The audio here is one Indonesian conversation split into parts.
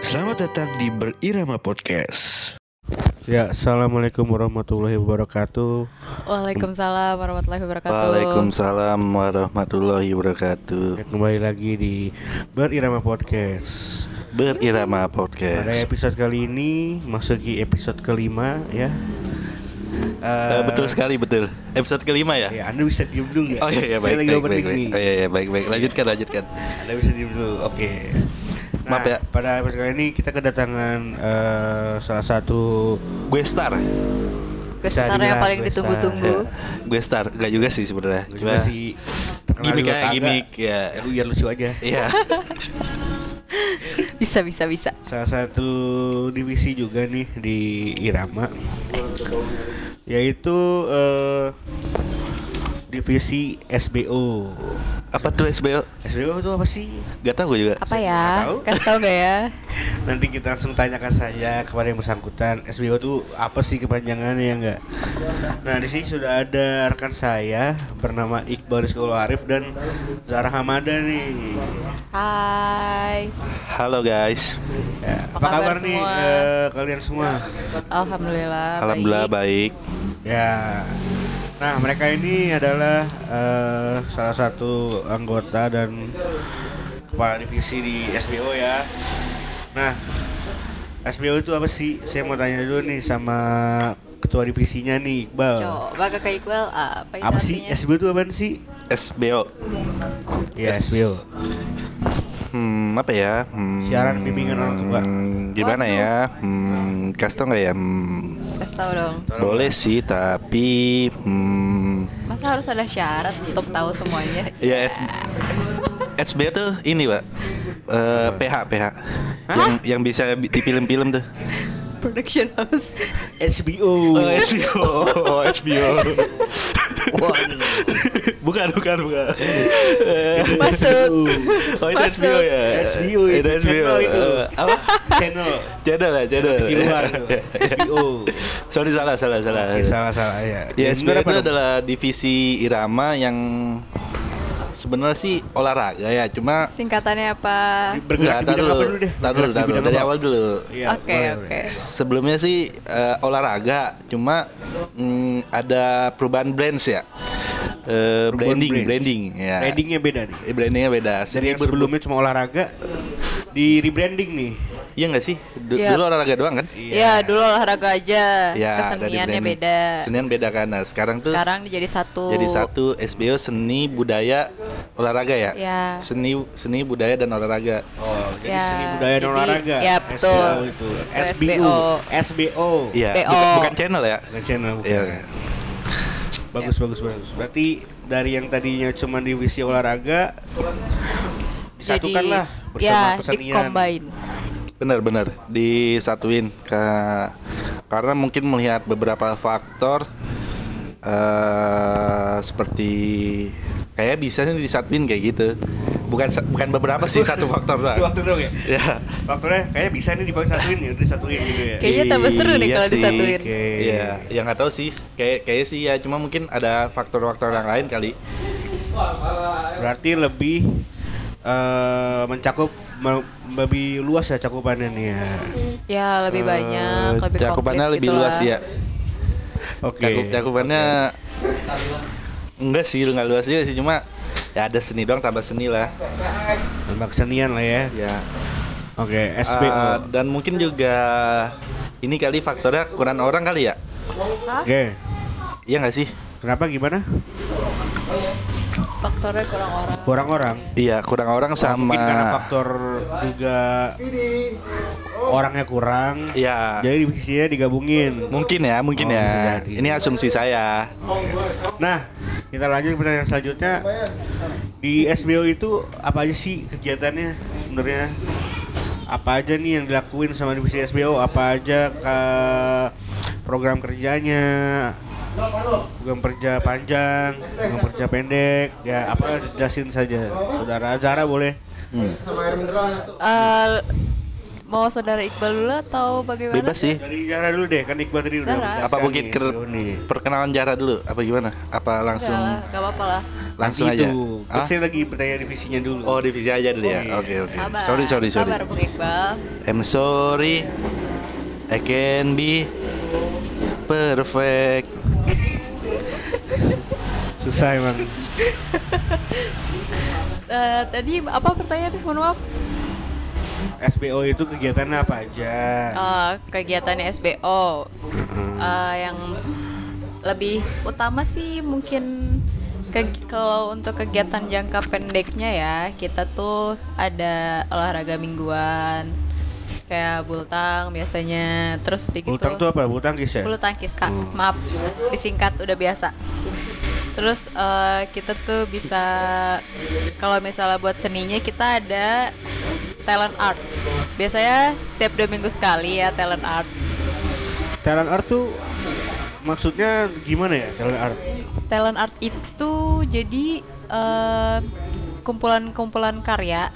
Selamat datang di Berirama Podcast. Ya, assalamualaikum warahmatullahi wabarakatuh. Waalaikumsalam warahmatullahi wabarakatuh. Waalaikumsalam warahmatullahi wabarakatuh. Ya, kembali lagi di Berirama Podcast. Berirama Pada podcast. episode kali ini masuki episode kelima ya. Eh, betul sekali betul. Episode kelima ya. Ya, Anda bisa diem dulu ya. Oh iya, iya Saya baik lagi baik baik, baik. nih. Oh iya, iya baik baik. Lanjutkan lanjutkan. Anda bisa diem dulu. Oke. Nah, Maaf ya. Pada episode kali ini kita kedatangan eh, salah satu Gue star. Gue star yang paling ditunggu-tunggu. Gue star. Enggak juga sih sebenarnya. juga sih gimmick kagak. gimmick, ya. Ya, lu biar lucu aja. Iya. Bisa bisa bisa. Salah satu divisi juga nih di Irama yaitu eh, divisi SBO. Apa tuh SBO? SBO itu apa sih? Gak tau gue juga. Apa Saya ya? tahu. Kasih tau gak ya? Nanti kita langsung tanyakan saja kepada yang bersangkutan. SBO itu apa sih kepanjangannya ya enggak? Nah, di sini sudah ada rekan saya bernama Iqbal Rizkul Arif dan Zara Hamada nih. Hai. Halo guys. Ya, apa, Apa kabar kabar nih semua? eh, kalian semua? Alhamdulillah. Alhamdulillah baik. baik. Ya. Nah, mereka ini adalah eh, salah satu anggota dan kepala divisi di SBO ya. Nah, SBO itu apa sih? Saya mau tanya dulu nih sama ketua divisinya nih Iqbal. Coba kakak Iqbal apa itu Apa sih artinya? SBO itu apa sih? SBO. Ya, S- SBO. Hmm, apa ya? Hmm, Siaran bimbingan orang tua. Gimana Waduh. ya? Hmm, kasih tau nggak ya? Hmm, Kasih tau dong. boleh sih, tapi hmm, Masa harus ada syarat untuk tahu semuanya? ya S- SBO tuh ini, Pak. Eh, PH, PH. Yang yang bisa bi- di film-film tuh. Production house. SBO. Oh, SBO. Oh, SBO. bukan, bukan, bukan. Masuk. Oh, itu Masuk. SBO ya. SBO itu channel itu. Eh, apa? Channel. Channel ya, channel. TV luar. SBO. Sorry salah, salah, salah. Oke, salah-salah ya. Ya, Yang SBO itu dong? adalah divisi irama yang sebenarnya sih olahraga ya, cuma Singkatannya apa? Bergerak di bidang apa dulu deh? tar dulu, Bergerak di tar dulu. dari apa? awal dulu. Iya, Oke, boleh, oke. boleh. Sebelumnya sih eh, olahraga, cuma mm, ada perubahan brands ya. Eh, Perubahan branding, brands. branding ya. Brandingnya beda nih. Brandingnya beda. Dari Seni yang sebelumnya cuma olahraga di rebranding nih. Iya nggak sih? Du- Iya. Dulu olahraga doang kan? Ya dulu olahraga aja. Ya, ada di Keseniannya beda. Kesenian beda kan. Nah, sekarang tuh Sekarang jadi satu. jadi satu SBO seni budaya olahraga ya. Ya. Seni seni budaya dan olahraga. Oh, jadi Ya, seni budaya dan jadi- olahraga. ya, betul. SBO itu. SBO. SBO. Iya, SBO. bukan, bukan channel ya. Bukan channel bukan. Iya. Bagus bagus bagus. Berarti dari yang tadinya cuma divisi olahraga disatukanlah bersama ya, kesenian. Benar benar disatuin ke karena mungkin melihat beberapa faktor eh seperti kayak bisa sih disatuin kayak gitu. Bukan bukan beberapa sih satu faktor Satu waktu dong ya. Ya. Faktornya kayaknya bisa nih disatuin ya, disatuin gitu ya. Kayaknya tambah seru nih Iya kalau sih. disatuin. Oke. Iya, yang nggak tahu sih. Kayak kayak sih ya, cuma mungkin ada faktor-faktor yang lain kali. Berarti lebih eh mencakup me- lebih luas ya cakupannya nih ya. Ya lebih Eh, banyak, lebih cakupannya lebih gitu luas lah. ya. Oke. Cakup cakupannya enggak sih, enggak luas juga sih, cuma ya ada seni doang tambah seni lah. Tambah kesenian lah ya. Ya. Oke, SBO. Eh, dan mungkin juga ini kali faktornya kurang orang kali ya. Oke. Iya nggak sih? Kenapa gimana? Faktornya kurang orang. Kurang orang. Iya, kurang orang sama mungkin karena faktor juga orangnya kurang. Iya. Jadi divisinya digabungin. Mungkin ya, mungkin Oh, ya. jadi. Ini asumsi saya. Nah, kita lanjut ke pertanyaan selanjutnya. Di SBO itu apa aja sih kegiatannya sebenarnya? Apa aja nih yang dilakuin sama divisi SBO? Apa aja ke program kerjanya? Program kerja panjang, program kerja pendek, ya apa jelasin saja. Saudara Zara boleh. Hmm. Eh, mau saudara Iqbal dulu atau bagaimana? Bebas sih. Dari Zara dulu deh, kan Iqbal tadi udah Zara. Apa mungkin nih, ke SBO nih. perkenalan Jara dulu? Apa gimana? Apa langsung Enggak gak apa-apa lah. langsung Nanti aja? itu. Terus Ah? saya lagi pertanyaan divisinya dulu. Oh divisi aja dulu ya. iya. Oke oke. Sabar. Sorry sorry sorry. Sabar Bung Iqbal. I'm sorry. I can be perfect. Susah emang. Eh, tadi apa pertanyaannya? Mohon maaf. SBO itu kegiatannya apa aja? Eh, kegiatannya SBO Eh, yang lebih utama sih mungkin ke- kalau untuk kegiatan jangka pendeknya ya kita tuh ada olahraga mingguan kayak bultang biasanya. Terus di gitu. Bultang tuh apa? Bulu tangkis ya? bulu tangkis kak. Maaf disingkat udah biasa. Terus eh, kita tuh bisa kalau misalnya buat seninya kita ada talent art. Biasanya setiap dua minggu sekali ya talent art. Talent art tuh maksudnya gimana ya talent art? talent art itu jadi eh, kumpulan-kumpulan karya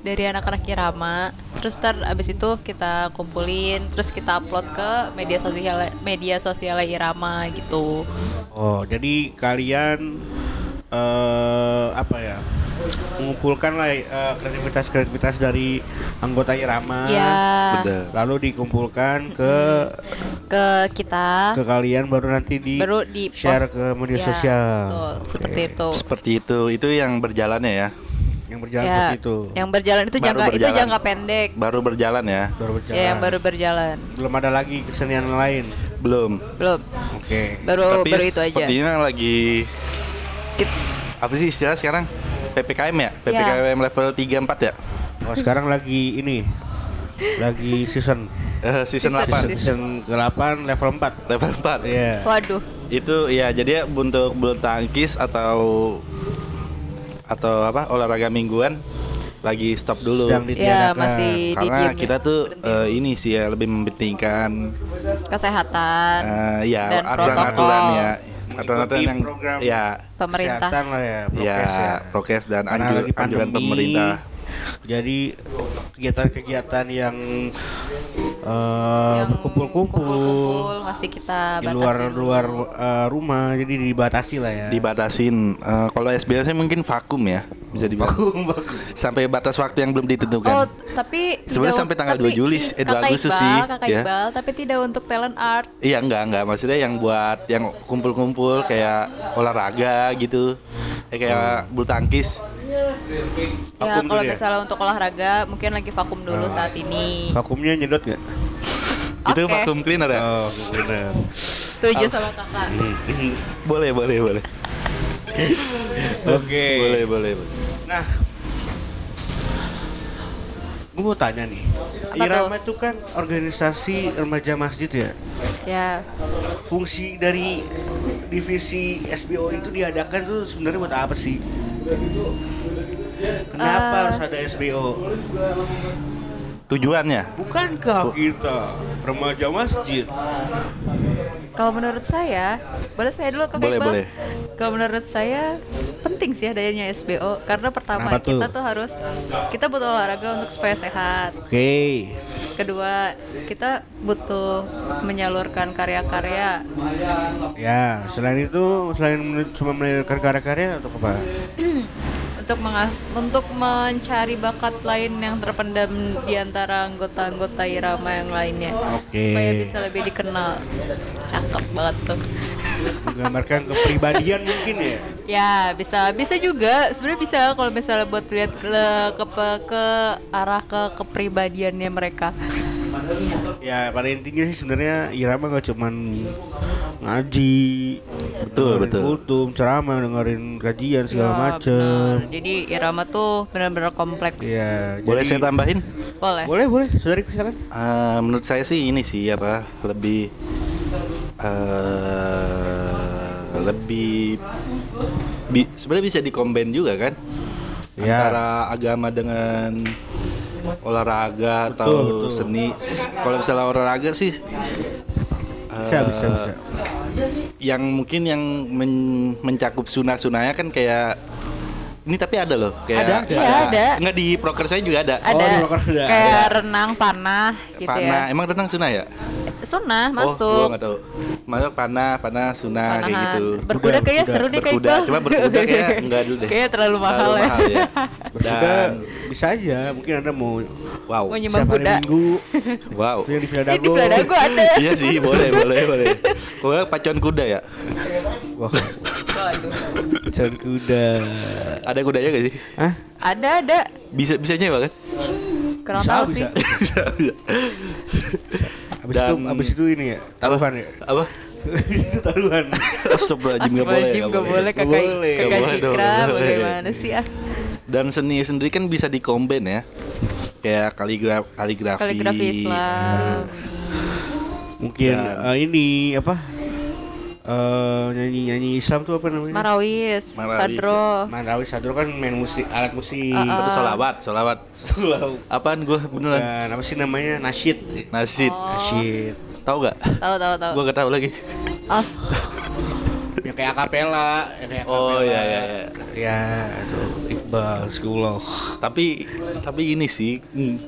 dari anak-anak Irama. Terus ntar abis itu kita kumpulin terus kita upload ke media sosial media sosial Irama gitu. Oh, jadi kalian eh apa ya? Mengumpulkan lah eh, kreativitas-kreativitas dari anggota Irama. ya Bener. Lalu dikumpulkan ke ke kita ke kalian baru nanti di baru di share post. ke media Ya, sosial. betul, Oke. seperti itu Seperti itu. Itu yang berjalannya ya. Yang berjalan ya seperti itu. yang berjalan itu Baru jangka itu jangka pendek Baru berjalan ya. baru berjalan. ya yang baru berjalan Belum ada lagi kesenian lain. Belum. belum Oke. baru Tapi baru itu aja sepertinya lagi Kit- apa sih istilah sekarang? PPKM ya? PPKM level 3 4 ya? Oh, sekarang lagi ini. Lagi season Eh, season Season. 8. season ke-8 level 4. Level 4. Iya. waduh Itu ya jadi untuk bulu tangkis atau atau apa olahraga mingguan lagi stop dulu. Sedang ya masih Karena didiem kita ya. tuh Berhenti. eh, ini sih ya lebih mementingkan kesehatan eh, ya dan protokol. ya Mengikuti yang program ya Pemerintah. kesehatan lah ya, ya prokes ya. prokes dan anjur, lagi anjuran pandemi, pemerintah. Jadi kegiatan-kegiatan yang eh, Yang berkumpul-kumpul kumpul-kumpul masih kita di luar dulu. luar eh, rumah, jadi dibatasi lah ya. Dibatasin eh, kalau SBO sih mungkin vakum ya bisa dibilang Vakum, vakum. sampai batas waktu yang belum Oh, ditentukan. tapi Sebenarnya sampai tanggal tapi 2 Juli, eh, 2 Kakak Agustus Iqbal, sih, Kakak ya. Iqbal, tapi tidak untuk talent art. Iya enggak enggak maksudnya yang buat yang kumpul-kumpul kayak olahraga gitu. Eh, kayak bulu tangkis. Ya, Vakum kalau dulu ya? misalnya untuk olahraga mungkin lagi vakum dulu saat ini. Vakumnya nyedot nggak? Itu Oke. vakum cleaner ya? Oh, benar. Setuju sama kakak. Boleh, boleh, boleh. Oke. Boleh, boleh. boleh. Nah, gue mau tanya nih. Apa Irama itu kan organisasi remaja masjid ya. Ya, Fungsi dari divisi SBO itu diadakan tuh sebenarnya buat apa sih? Kenapa Eh. harus ada SBO? Tujuannya? Bukankah kita remaja masjid? kalau menurut saya, boleh saya dulu kakak Boleh, Iqbal? boleh. Kalau menurut saya penting sih adanya SBO karena pertama Kenapa tuh? kita tuh harus kita butuh olahraga untuk supaya sehat. Oke. Kedua, kita butuh menyalurkan karya-karya Ya, selain itu selain cuma melahirkan karya-karya atau apa? untuk mengas untuk mencari bakat lain yang terpendam di antara anggota-anggota Irama yang lainnya. Oke. supaya bisa lebih dikenal. Cakep banget tuh. Menggambarkan kepribadian mungkin ya. ya bisa bisa juga. Sebenarnya bisa kalau misalnya buat lihat ke ke, ke arah ke kepribadiannya mereka Ya pada intinya sih sebenarnya Irama nggak cuman ngaji, Betul, dengerin betul. kultum, ceramah, dengerin kajian segala Ya, macem. benar. jadi Irama tuh benar-benar kompleks Ya, Boleh jadi- saya tambahin? boleh Boleh, boleh. Saudari silakan. Eh, menurut saya sih ini sih apa lebih eh lebih bi sebenarnya bisa dikombin juga kan Ya. antara agama dengan olahraga atau betul. seni kalau misalnya olahraga sih Bisa, eh, bisa, bisa. yang mungkin yang men- mencakup sunah sunahnya kan kayak ini tapi ada loh kayak Ada, ada. Iya, ada. Enggak di proker saya juga ada. Ada di lokal ada, kayak renang panah gitu panah, ya. emang renang sunah ya? Sunnah Oh, gua masuk. tahu. Masuk panah, panah sunah kayak Panahan. gitu. Berkuda kayaknya berkuda. seru deh kayak Berkuda, cuma berkuda kayak enggak dulu deh. Kayaknya terlalu mahal ya. ya. Berkuda Dan bisa aja, mungkin anda mau wow. Mau nyembah hari kuda. minggu Wow. itu yang di Villa Ini di Dago. Dago ada. iya sih, boleh, boleh, boleh. Gue pacuan kuda ya. Wah, jalan kuda. Ada kudanya gak sih? Hah? Ada ada. Bisa bisa nyewa kan? Kurang Bisa, tahu sih. bisa, bisa. Abis itu, abis itu ini ya, taruhan ya. Apa? Abis itu taruhan. Astagfirullahaladzim gak boleh. Astagfirullahaladzim, nggak gak boleh kakak boleh. kakak boleh bagaimana sih ah Dan seni sendiri kan bisa dikomben ya. Kayak kaligraf kaligrafi. kaligrafi Islam Mungkin Dan- eh, ini apa? Eh nyanyi-nyanyi Islam tuh apa namanya? Marawis Marawis, Kadro Marawi Sadro kan main musik, alat musik. Ah, Itu solawat, solawat. Selalu. Apaan gue beneran? Dan apa sih namanya? Nasyid. Nasid. Oh. Nasyid. Tahu gak? tahu tahu tahu Gue gak tahu lagi. As Ya kayak akapela, ya kayak Oh, akapela. iya, iya, iya. Ya, itu Iqbal Sekolah. Tapi tapi ini sih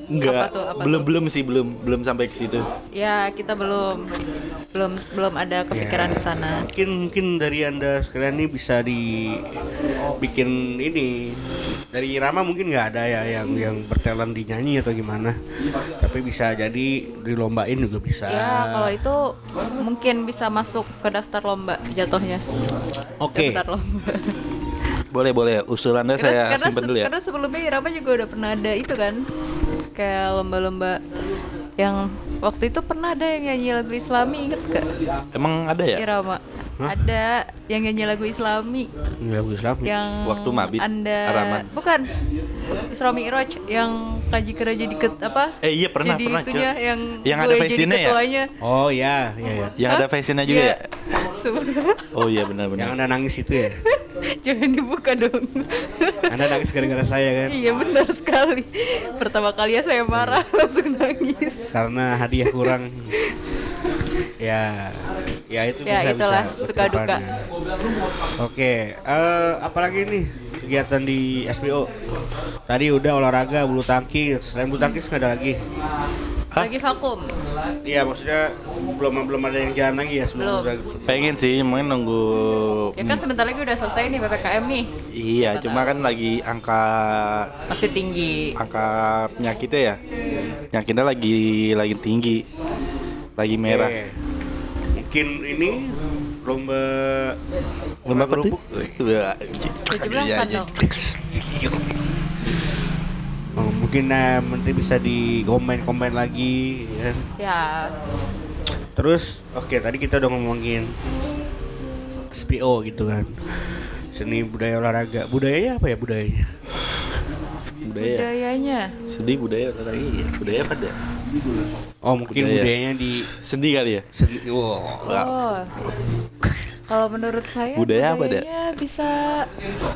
enggak Apa tuh, apa belum tuh? belum sih belum belum sampai ke situ. ya kita belum belum belum ada kepikiran Ya. ke sana Mungkin mungkin dari anda sekalian nih bisa dibikin ini dari Rama mungkin nggak ada ya yang yang bertalent di nyanyi atau gimana. Tapi bisa jadi dilombain juga bisa. ya kalau itu mungkin bisa masuk ke daftar lomba jatuhnya Oke. Boleh boleh usul Anda saya karena, simpen dulu ya. karena sebelumnya Irama juga udah pernah ada itu kan kayak lomba-lomba yang waktu itu pernah ada yang nyanyi lagu Islami inget gak Emang ada ya? Irama ada yang nyanyi lagu Islami lagu Islam. yang Waktu mabit, anda Araman. bukan Isra Mi'raj yang kaji kera jadi ket apa Eh, iya, pernah, jadi pernah, itunya yang Yang ada fashionnya ya? ketuanya Oh ya, ya ya. Yang ada Hah? fashionnya juga Iya. ya? Oh iya benar-benar. Yang anda nangis itu ya. jangan dibuka dong Anda nangis gara-gara saya kan. iya benar sekali pertama kali ya saya marah langsung nangis Karena hadiah kurang. ya, ya itu Ya, bisa itulah, bisa. suka duka. Oke, eh apalagi nih kegiatan di SBO? Tadi udah olahraga, bulu tangkis. Selain bulu tangkis nggak ada lagi. Hah? lagi vakum Iya, maksudnya belum belum ada yang jalan lagi ya sebelum Belum. udah- Pengen sih, mungkin nunggu. ya kan sebentar lagi udah selesai nih ppkm nih Iya, cuma kan lagi angka masih tinggi angka penyakitnya ya. Penyakitnya lagi lagi tinggi. Lagi merah. Oke. Mungkin ini lomba Lomba kerupuk. kerupuk. 17-an dong. Oh, mungkin nah, nanti bisa di komen komen lagi ya kan. ya Terus oke tadi kita udah ngomongin SPO gitu kan. Seni budaya olahraga. Budayanya apa ya budayanya? Budaya. budayanya Sedih budaya. Iya, budaya apa ada? Oh mungkin Budaya. budayanya di Sedih kali ya? seni. Wow. oh kalau menurut saya Budaya apa, budayanya bisa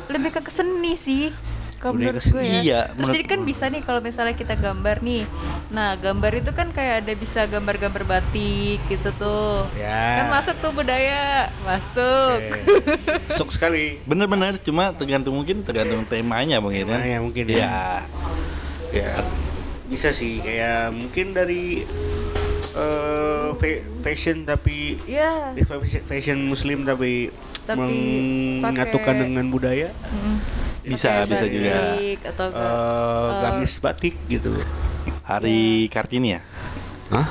lebih ke keseni sih kalau Budaya menurut gue ya iya, Terus menurut- jadi kan bisa nih kalau misalnya kita gambar nih nah gambar itu kan kayak ada bisa gambar-gambar batik gitu tuh Ya. kan masuk tuh budaya masuk Oke. Sok sekali. Bener-bener, cuma tergantung mungkin tergantung temanya mungkin kan. Temanya mungkin ya. ya. Ya. Bisa sih kayak mungkin dari fa- fashion tapi ya eh, fashion- muslim tapi, Tapi menyatukan pakai- dengan budaya Bisa, Pakai bisa juga. atau enggak eh gamis batik gitu Hari Kartini ya? Hah?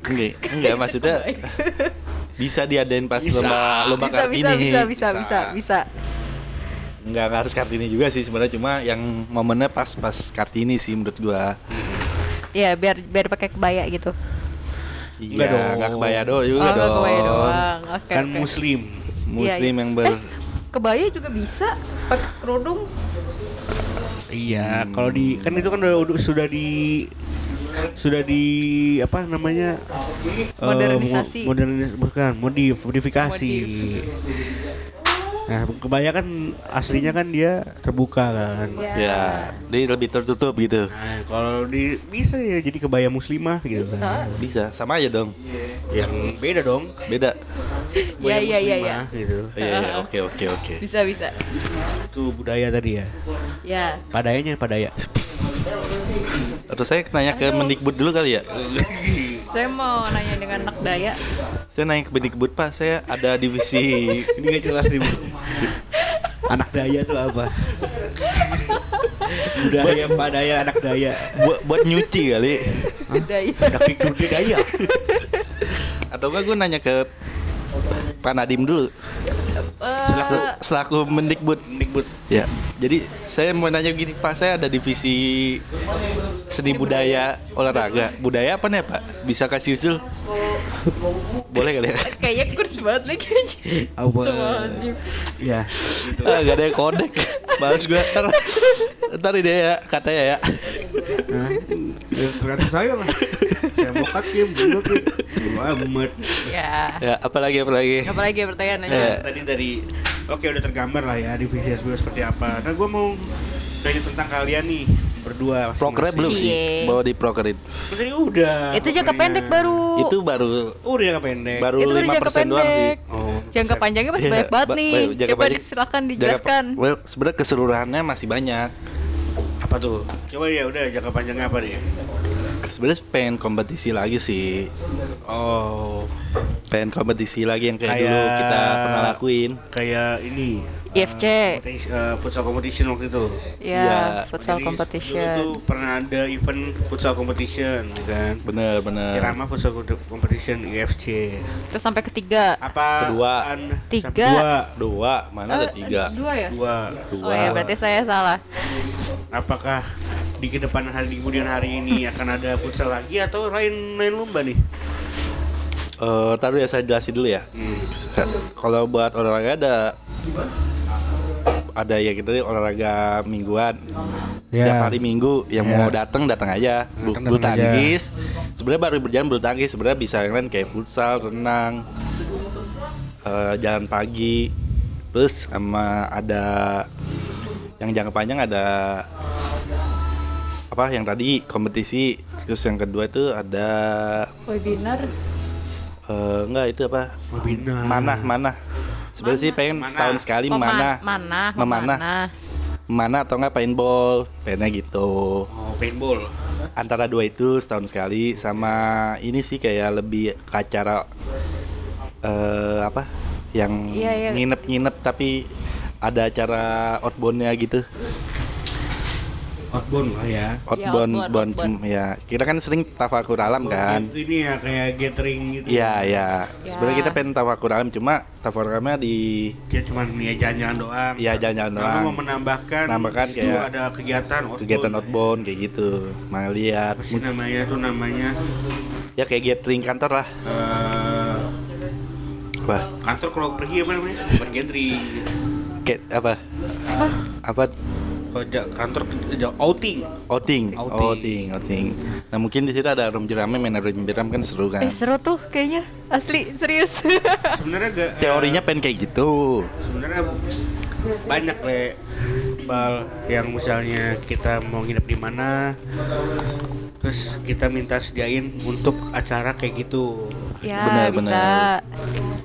Enggak, enggak maksudnya bisa diadain pas Bisa. lomba lomba bisa, Kartini. bisa, bisa, bisa, Bisa. bisa, bisa. Enggak enggak harus Kartini juga sih sebenarnya cuma yang momennya pas pas Kartini sih menurut gua. Ya, biar biar pakai kebaya gitu. Iya, dong. enggak kebaya do juga oh, nggak dong. kebaya doang. Oke. kan oke. muslim Muslim Iya, iya. yang ber Eh, kebaya juga bisa pakai kerudung. Iya, kalau di kan itu kan udah, udah- sudah di sudah di apa namanya eh, Modernisasi. mo- modernis bukan modif modifikasi Nah, kebaya kan aslinya kan dia terbuka kan. Ya, dia lebih tertutup gitu. Nah, kalau di bisa ya jadi kebaya muslimah gitu kan. Bisa, sama aja dong. Yang beda dong. Beda. Kebaya Iya, iya, iya, muslimah gitu. Iya, iya, oke oke oke. Bisa bisa. Itu budaya tadi ya. Ya. Padayanya padaya. Atau saya nanya ke Mendikbud dulu kali ya. Saya mau nanya dengan anak daya. Saya nanya ke Mendikbud Pak, saya ada divisi Ini gak jelas nih. Anak daya tuh apa? budaya padaya anak daya. buat buat nyuci kali. Daya. Anak tidur di daya. Atau enggak gue nanya ke Pak Nadim dulu selaku selaku Mendikbud. Mendikbud. Ya, jadi saya mau nanya gini Pak, saya ada divisi seni budaya olahraga. Budaya apa nih Pak? Bisa kasih usul? Boleh kali ya? Kayaknya kurs banget lagi. Apa? Ya. Gitu. Ah, gak ada yang kodek. Males gue ntar, ntar ini ya katanya ya. Hah? Ya, tergantung saya lah. Saya mau cut game, bunuh game. Amat. Ya. Ya, apalagi apalagi. Apalagi pertanyaan Eh. aja. Tadi dari Oke udah tergambar lah ya divisi SBO seperti apa. Nah gue mau nanya tentang kalian nih berdua. Prokernya belum sih? Cie. Bawa di prokerin. Tadi udah. Itu jangka pendek baru. Itu baru Oh, udah jangka pendek. baru lima jangka persen doang sih. pendek. Oh, Jangka panjangnya masih Iya, banyak banget ba- nih. jangka Coba silakan jangka- dijelaskan. well, sebenarnya keseluruhannya masih banyak. Apa tuh? Coba ya udah jangka panjangnya apa nih? Sebenarnya pengen kompetisi lagi sih. Oh, Pengen kompetisi lagi yang kayak, Kayak- dulu kita pernah lakuin. kayak ini. IFC. Kompetisi- eh, futsal competition waktu itu. Ya, Ya. futsal Jadi, competition. Dulu tuh pernah ada event futsal competition, ya kan? Bener bener. Irama futsal competition IFC. Terus sampai ketiga. Apa? Kedua. an- Tiga. Dua. Dua, mana ada Eh, tiga? Dua ya? Dua. Oh ya, berarti saya salah. Apakah di ke depan hari di kemudian hari ini akan ada futsal lagi atau lain lain lomba nih? Eh, taruh ya saya jelasin dulu ya. Hmm. Kalau buat olahraga ada ada ya gitu olahraga mingguan. Setiap Ya. hari Minggu yang Ya. mau datang datang aja. Bulu, bulu tangkis. Sebenarnya baru berjalan bulu tangkis. Sebenarnya bisa yang lain kayak futsal, renang, eh, jalan pagi. Terus sama ada yang jangka panjang ada apa yang tadi kompetisi. Terus yang kedua itu ada Webinar. eh, enggak itu apa? Webinar. Manah, manah. Sebenarnya sih pengen Mana? setahun sekali Oh, ma- mana, Mana? memanah, Memanah. mana atau enggak paintball, pengennya gitu. Oh, paintball. Antara dua itu setahun sekali, sama ini sih kayak lebih ke acara eh apa? Yang Iya, iya. nginep-nginep tapi ada acara outboundnya gitu. Outbound lah ya. Outbound, outbound, bound, outbound. ya. Kita kan sering tafakur alam kan. Get- ini ya kayak gathering gitu. Iya, iya. Ya. Sebenarnya kita pengen tafakur alam cuma tafakur alamnya di Kayak cuman ya jalan-jalan doang. Iya, jalan-jalan doang. mau menambahkan, Menambahkan kayak ada kegiatan outbound. kegiatan outbound kayak gitu melihat Apa sih namanya tuh namanya ya kayak gathering kantor lah eh apa kantor kalau pergi apa namanya? Bukan gathering. kayak apa apa Kalau ja- kantor ja- outing. outing Outing. outing outing nah mungkin di situ ada room jerame main room jeram kan seru kan Eh seru tuh kayaknya. Asli, serius. Sebenarnya gak eh, teorinya pengen kayak gitu sebenarnya banyak le bal yang misalnya kita mau nginep di mana terus kita minta sediain untuk acara kayak gitu ya, Benar, bisa. benar.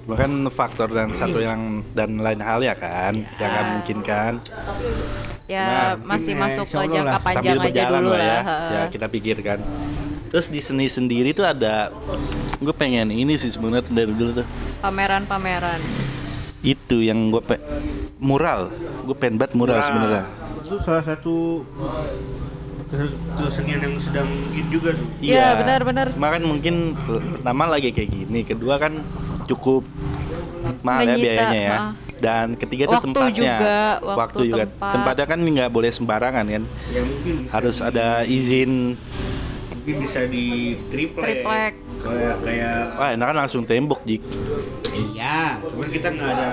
bahkan faktor dan satu yang dan lain hal ya kan yang kan mungkin kan Ya, Nah, masih eh, masuk ke jangka lah. panjang sambil aja berjalan dulu lah lah. ya ya kita pikirkan terus di seni sendiri tuh ada gue pengen ini sih sebenarnya dari dulu tuh Pameran-pameran. itu yang gue pe mural gue pengen banget mural Nah, sebenarnya itu salah satu ke- kesenian yang sedang in juga tuh Iya, benar-benar. Makan mungkin pertama lagi kayak gini, kedua kan cukup mahal ya biayanya ya. maaf. Dan ketiga Waktu tempatnya. juga, waktu, juga. tempat. Tempatnya kan nggak boleh sembarangan kan. ya mungkin bisa Harus di- ada izin. mungkin bisa di triplek, Triplek. kayak kayak Wah, enak kan langsung tembok, Jik. iya cuman kita nggak ada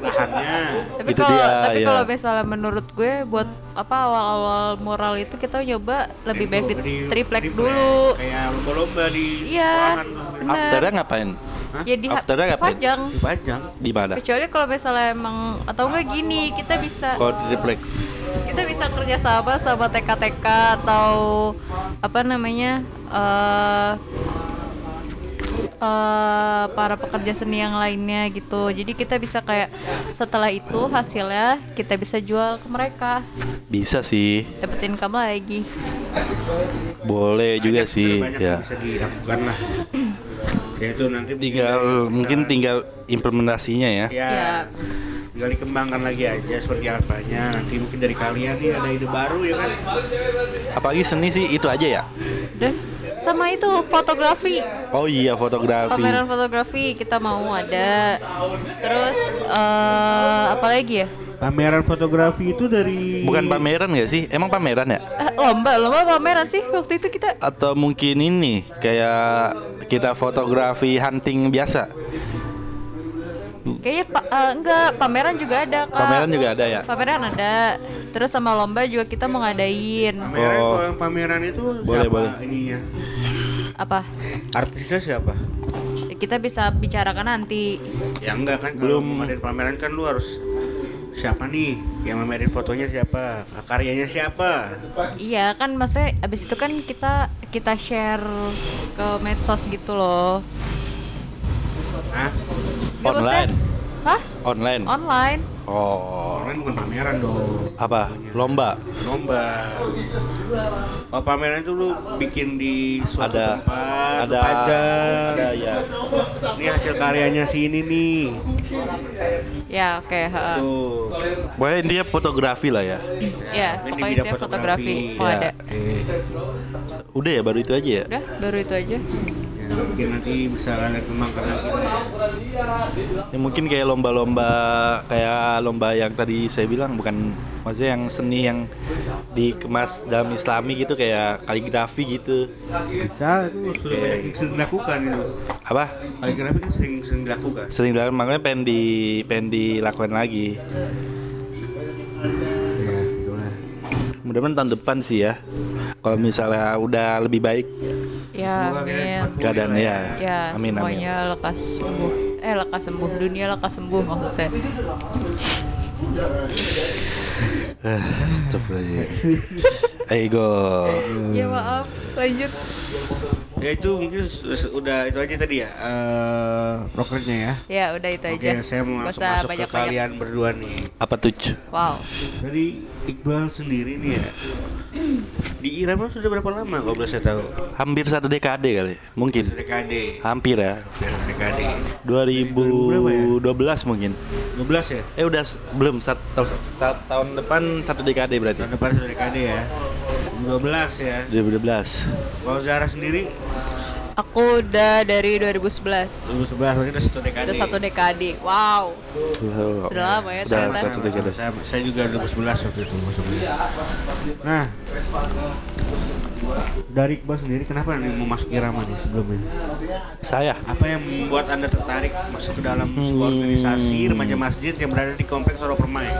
lahannya Tapi Itu kalau tapi ya. kalau misalnya menurut gue buat apa awal-awal moral itu kita nyoba lebih baik di triplek dulu. kayak lomba-lomba di Iya. Afternya ngapain? Hah? Ya di After Dark apa? dipajang. Dipajang. Di mana? Kecuali kalau misalnya emang atau enggak gini, kita bisa Kalau di kita bisa kerja sama sama TK-TK atau apa namanya eh eh, para pekerja seni yang lainnya gitu jadi kita bisa kayak setelah itu hasilnya kita bisa jual ke mereka Bisa sih. dapetin income lagi Boleh juga Banyak, sih. Ya. bisa dilakukan lah. Ya itu nanti mungkin Tinggal mungkin usaha- tinggal implementasinya ya. ya, Ya. tinggal dikembangkan lagi aja seperti apanya. Nanti mungkin dari kalian nih ada ide baru ya kan. Apalagi seni sih itu aja ya. Udah. sama itu fotografi Oh iya fotografi. pameran fotografi kita mau ada terus eh apa lagi ya Pameran fotografi itu dari Bukan pameran gak sih? Emang pameran ya? Eh, lomba lomba pameran sih waktu itu kita Atau mungkin ini kayak kita fotografi hunting biasa? kayaknya pa- eh, enggak pameran juga ada kak Pameran juga ada ya? pameran ada terus sama lomba juga kita mau ngadain Pameran Oh. kalau yang pameran itu Boleh, siapa boleh. ininya? apa Artisnya siapa? Kita bisa bicarakan nanti Ya enggak kan kalau mau ngadain pameran kan lu harus siapa nih yang memamerin fotonya siapa karyanya siapa iya kan maksudnya abis itu kan kita kita share ke medsos gitu loh Hah? Nggak, maksudnya- Online. Hah. Online. online Oh, Pameran bukan pameran dong apa? Lomba. lomba kalau pameran itu lu bikin di suatu Ada tempat ada lu pajang ada ya. ini hasil karyanya si ini nih ya oke ha. tuh Pokoknya dia fotografi lah ya. ya ini di pokoknya bidang itu fotografi mau Ya. ada eh, Udah ya baru itu aja ya. udah baru itu aja mungkin nanti bisa kembangkan lagi lah ya. Ya mungkin kayak lomba-lomba kayak lomba yang tadi saya bilang bukan maksudnya yang seni yang dikemas dalam islami gitu kayak kaligrafi gitu. bisa itu sudah banyak yang sering dilakukan itu Apa? kaligrafi kan sering sering dilakukan Sering dilakukan makanya pengen di pengen dilakukan lagi. Ya Mudah-mudahan tahun depan sih ya. Kalau misalnya udah lebih baik ya semoga amin cepat pulih keadaan lah ya. ya Amin amin. semuanya lekas sembuh eh lekas sembuh dunia lekas sembuh maksudnya Eh, Astagfirullahaladzim. Ego. ya maaf lanjut ya itu mungkin udah itu aja tadi ya eh prokernya ya ya udah itu Oke, aja saya mau Nggak masuk, masuk ke kalian berdua nih. Apa tuh? wow Dari Iqbal sendiri nih ya. Di Irama sudah berapa lama kalau boleh saya tahu? Hampir satu dekade kali. Mungkin. Sudah dekade. Hampir ya. Sudah dekade. 2012 mungkin. 12 ya? Eh udah belum satu, satu tahun depan satu dekade berarti. Tahun depan sudah dekade ya. 12 ya. 2012. Kalau Zara sendiri aku udah dari 2011 2011 berarti udah satu dekade. udah satu dekade wow Sudah lama ya Udah ternyata. satu dekade. Saya, saya juga 2011 waktu itu masuknya. Nah, dari Iqbal sendiri kenapa nih mau masuk Irama nih sebelumnya? Saya Apa yang membuat Anda tertarik masuk ke dalam sebuah Hmm. organisasi remaja masjid yang berada di kompleks Soro Permai?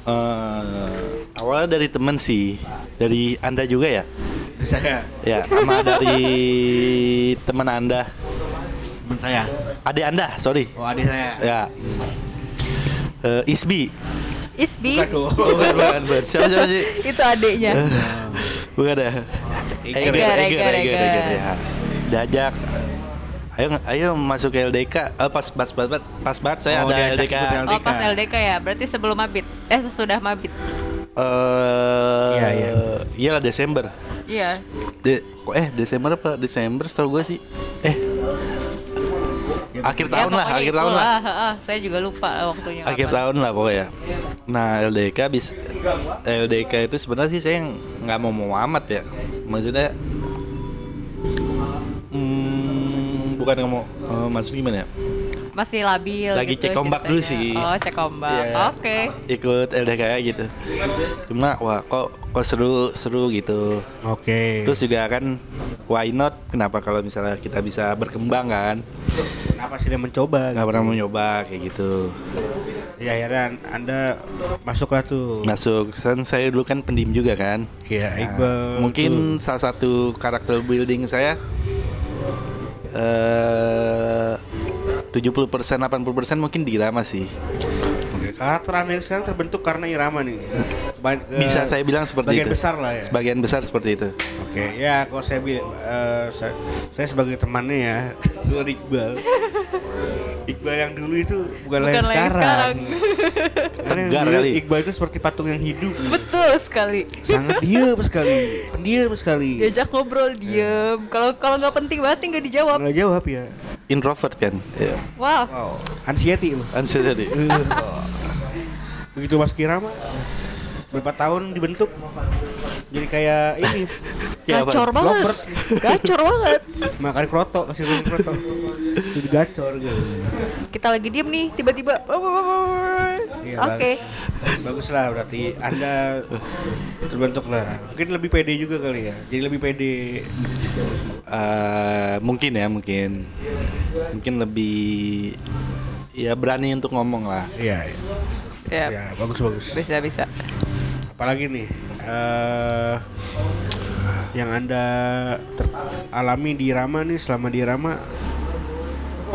eh, awalnya dari temen sih, dari anda juga ya, Saya, ya sama dari teman anda, teman saya. adik anda, sorry, Oh adik saya. ya, Eh, Isbi, Isbi Bukan dong. bukan bukan, bukan. siapa siapa sih? itu adiknya Bukan ada. Eger, Eger, Eger, Eger. ya. Diajak. Ayo ayo masuk ke LDK. Eh, pas pas pas pas, pas banget saya Oh, ada LDK. ikut oh pas LDK ya berarti sebelum mabit eh sesudah mabit Eh, Iya, iya. Iya lah Desember. iya De kok eh Desember apa Desember setahu gue sih. Eh akhir tahun lah, Ya, pokoknya akhir tahun lah. heeh, saya juga lupa waktunya Akhir kapan. tahun lah pokoknya. Nah LDK bis LDK itu sebenarnya sih saya nggak mau mau amat ya. Maksudnya hmm, bukan nggak mau maksud gimana ya? Masih labil Lagi gitu cek ombak dulu sih. oh cek ombak Iya. oke Ikut LDK gitu. Cuma wah kok kok seru seru gitu. Oke. Terus juga kan why not? Kenapa kalau misalnya kita bisa berkembang kan? kenapa sih dia mencoba? Nggak pernah mau nyoba kayak gitu. Ya akhirnya Anda masuklah tuh. Masuk kan saya dulu kan pendim juga kan. Iya, Nah, Iqbal. mungkin salah satu karakter building saya eh 70% 80% mungkin di irama sih. Oke, karakter anda yang sekarang terbentuk karena irama nih. Ba- ke- Bisa saya bilang seperti bagian itu. besar lah ya. Sebagian besar seperti itu. Oke, ya kalau saya, eh, saya saya sebagai temannya ya, Tuan Iqbal. Iqbal yang dulu itu bukan, Bukan yang lagi sekarang. sekarang. Karena yang Tegar dulu kali. Iqbal itu seperti patung yang hidup. Betul sekali. Sangat diam sekali, pendiam sekali. Diajak ngobrol diem. Kalau kalau nggak penting banget nggak dijawab. Nggak jawab ya. Introvert kan. Ya. Wah, Wow, anxiety. Answer tadi. Begitu Mas Kirama berapa tahun dibentuk jadi kayak ini Ya, gacor banget. Lovebird. Gacor banget. makan kroto kasih minum kroto jadi gacor gitu Kita lagi diem nih, tiba-tiba. Iya, Oke. bag- bagus lah berarti anda terbentuk lah mungkin lebih pede juga kali ya jadi lebih pede Eh, mungkin ya mungkin mungkin lebih ya berani untuk ngomong lah iya iya. Ya, ya bagus bagus bisa bisa. Apalagi nih eh yang anda ter- alami di Rama nih selama di Rama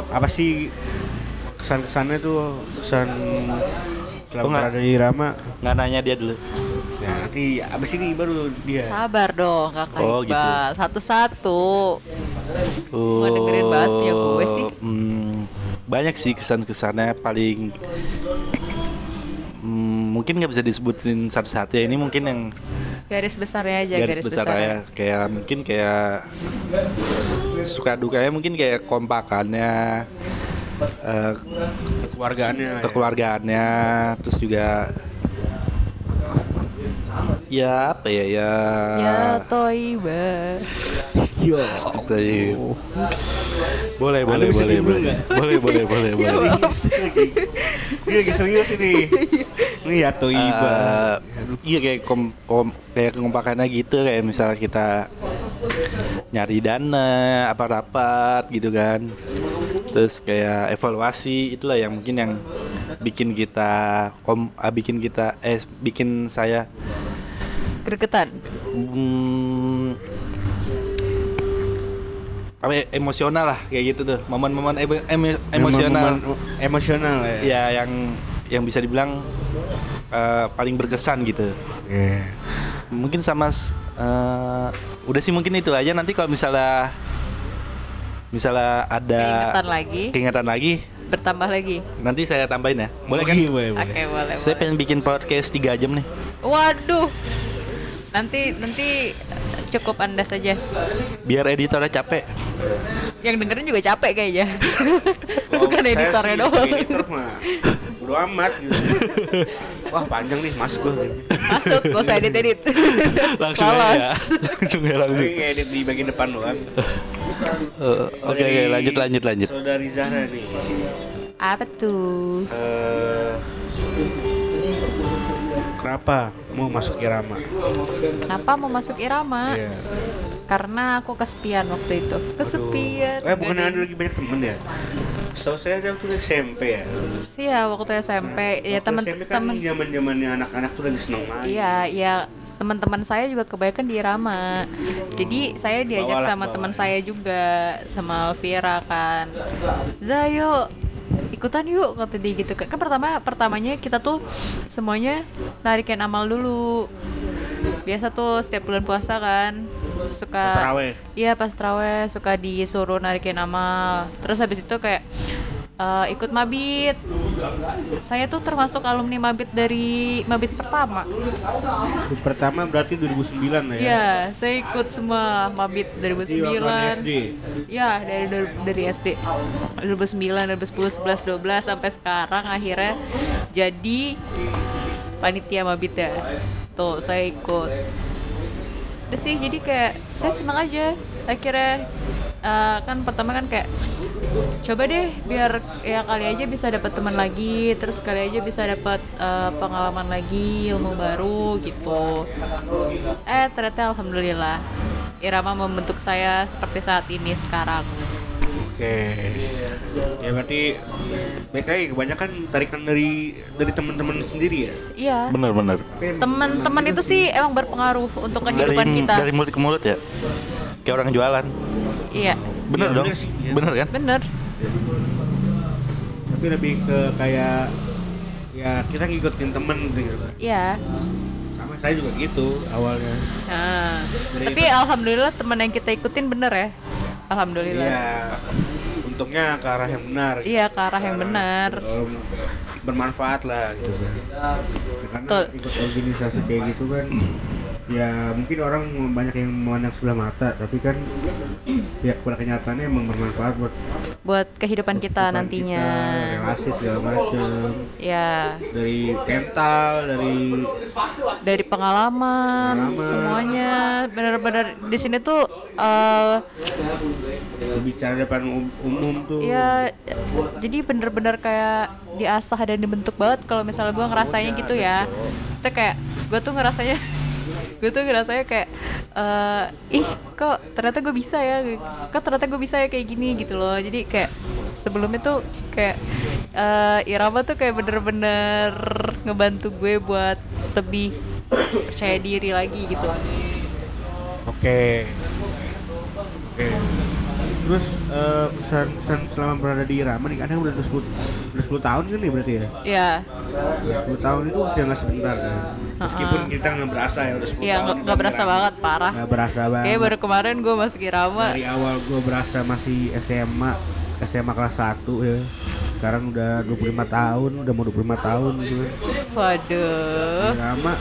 apa sih kesan-kesannya tuh kesan selama Oh, berada di Rama nggak nanya dia dulu ya nanti abis ini baru dia Sabar dong kakak Oh, Iqbal. gitu. Satu-satu. Oh, Nggak dengerin banget ya gue sih. hmm, banyak sih kesan-kesannya paling mungkin nggak bisa disebutin satu-satu ya ini mungkin yang Garis besarnya aja garis, besar ya kayak mungkin kayak suka dukanya mungkin kayak kompakannya eh, kekeluargaannya lah ya. kekeluargaannya terus juga ya apa ya ya Ya Toiba. Yo. Seperti- boleh Anda boleh bisa boleh diem dulu boleh nggak? boleh boleh boleh boleh Dia lagi, dia lagi serius ini. Ini ya Toiba. Eh, iya kayak kom, kom kayak kekompakannya gitu kayak misalnya kita nyari dana apa rapat gitu kan terus kayak evaluasi itulah yang mungkin yang bikin kita kom ah, bikin kita eh bikin saya Gregetan. hmm, apa ya, emosional lah kayak gitu tuh momen-momen emo- emo- emosional emosional ya. ya yang yang bisa dibilang eh, paling berkesan gitu Oke. mungkin sama eh, udah sih mungkin itu aja nanti kalau misalnya misalnya ada Keingetan lagi. keingetan lagi Bertambah lagi. nanti saya tambahin ya boleh kan Oke, boleh, boleh. Oke boleh. saya boleh. pengen bikin podcast 3 jam nih Waduh. Nanti nanti cukup anda saja. biar editornya capek Yang dengerin juga capek kayaknya. Bukan editornya doang. Editor mah bodo amat gitu. Wah panjang nih mas gue. Masuk, gak usah edit-edit. langsung aja Lolos. ya. langsung ya langsung Ini edit di bagian depan doang. Eh, oke oke Dari lanjut lanjut lanjut Saudari Zahra nih. Apa tuh? eh kenapa mau masuk irama? Kenapa mau masuk irama? Iya. Karena aku kesepian waktu itu. Kesepian. Eh bukan ada lagi banyak temen ya? Setahu saya ada waktu SMP ya. Iya, waktu SMP ya SMP kan teman-teman zaman zamannya anak-anak tuh lagi seneng main. Iya, iya teman-teman saya juga kebanyakan di Irama. Jadi saya diajak Bawalah, sama teman saya juga sama Alvira kan. Zayo ikutan yuk kata dia gitu kan. Kan pertama pertamanya kita tuh semuanya narikin amal dulu. Biasa tuh setiap bulan puasa kan suka. Iya pas terawih suka disuruh narikin amal. Terus habis itu kayak eh, ikut mabit. Saya tuh termasuk alumni mabit dari mabit pertama. Pertama berarti 2009 lah ya. Iya, saya ikut semua mabit Di waktu SD. 2009. Ya, dari dari, dari SD. 2009, 2010, 11, 12 sampai sekarang akhirnya jadi panitia mabit ya. Tuh, saya ikut. Udah sih, jadi kayak saya senang aja. Akhirnya eh, kan pertama kan kayak coba deh biar ya kali aja bisa dapat teman lagi terus kali aja bisa dapat eh, pengalaman lagi ilmu baru gitu eh ternyata alhamdulillah Irama membentuk saya seperti saat ini sekarang Oke. Ya berarti baik lagi kebanyakan tarikan dari dari teman-teman sendiri ya. iya bener bener teman-teman itu sih emang berpengaruh untuk dari kehidupan kita dari mulut ke mulut ya kayak orang jualan iya Bener Ya, dong. sih, ya. Bener kan? bener Tapi lebih ke kayak ya kita ngikutin temen gitu. iya Sama saya juga gitu awalnya. nah, Dari tapi alhamdulillah teman yang kita ikutin bener ya alhamdulillah Iya. Untungnya ke arah yang benar. gitu. Iya, ke arah yang benar. Bermanfaat lah gitu kan. Karena ikut organisasi kayak gitu kan ya mungkin orang banyak yang memandang sebelah mata tapi kan ya pada kenyataannya emang bermanfaat buat buat kehidupan kita kehidupan nantinya. kita, relasi segala macem. Ya. Dari mental dari dari pengalaman, Pengalaman. semuanya. Benar-benar di sini tuh eh bicara depan um- umum tuh. Ya jadi bener-bener kayak diasah dan dibentuk banget kalau misalnya gue ngerasanya gitu ya. Maksudnya kayak gue tuh ngerasanya gue tuh ngerasanya kayak eh, ih kok ternyata gue bisa ya kok ternyata gue bisa ya kayak gini gitu loh. Jadi kayak sebelumnya tuh kayak eh, Irama tuh kayak bener-bener ngebantu gue buat lebih percaya diri lagi gitu. Oke. Oke terus kesan selama berada di Irama nih kadang udah 10 udah 10 tahun kan nih berarti ya? Ya Udah 10 tahun itu waktu yang nggak sebentar kan? Meskipun kita nggak berasa ya udah 10 ya tahun nggak di nggak berasa Irama. banget parah. Nggak berasa banget. kayak baru kemarin gue masuk Irama dari awal gue berasa masih SMA SMA kelas 1 ya. Sekarang udah 25 tahun udah mau 25 tahun gitu waduh. Lama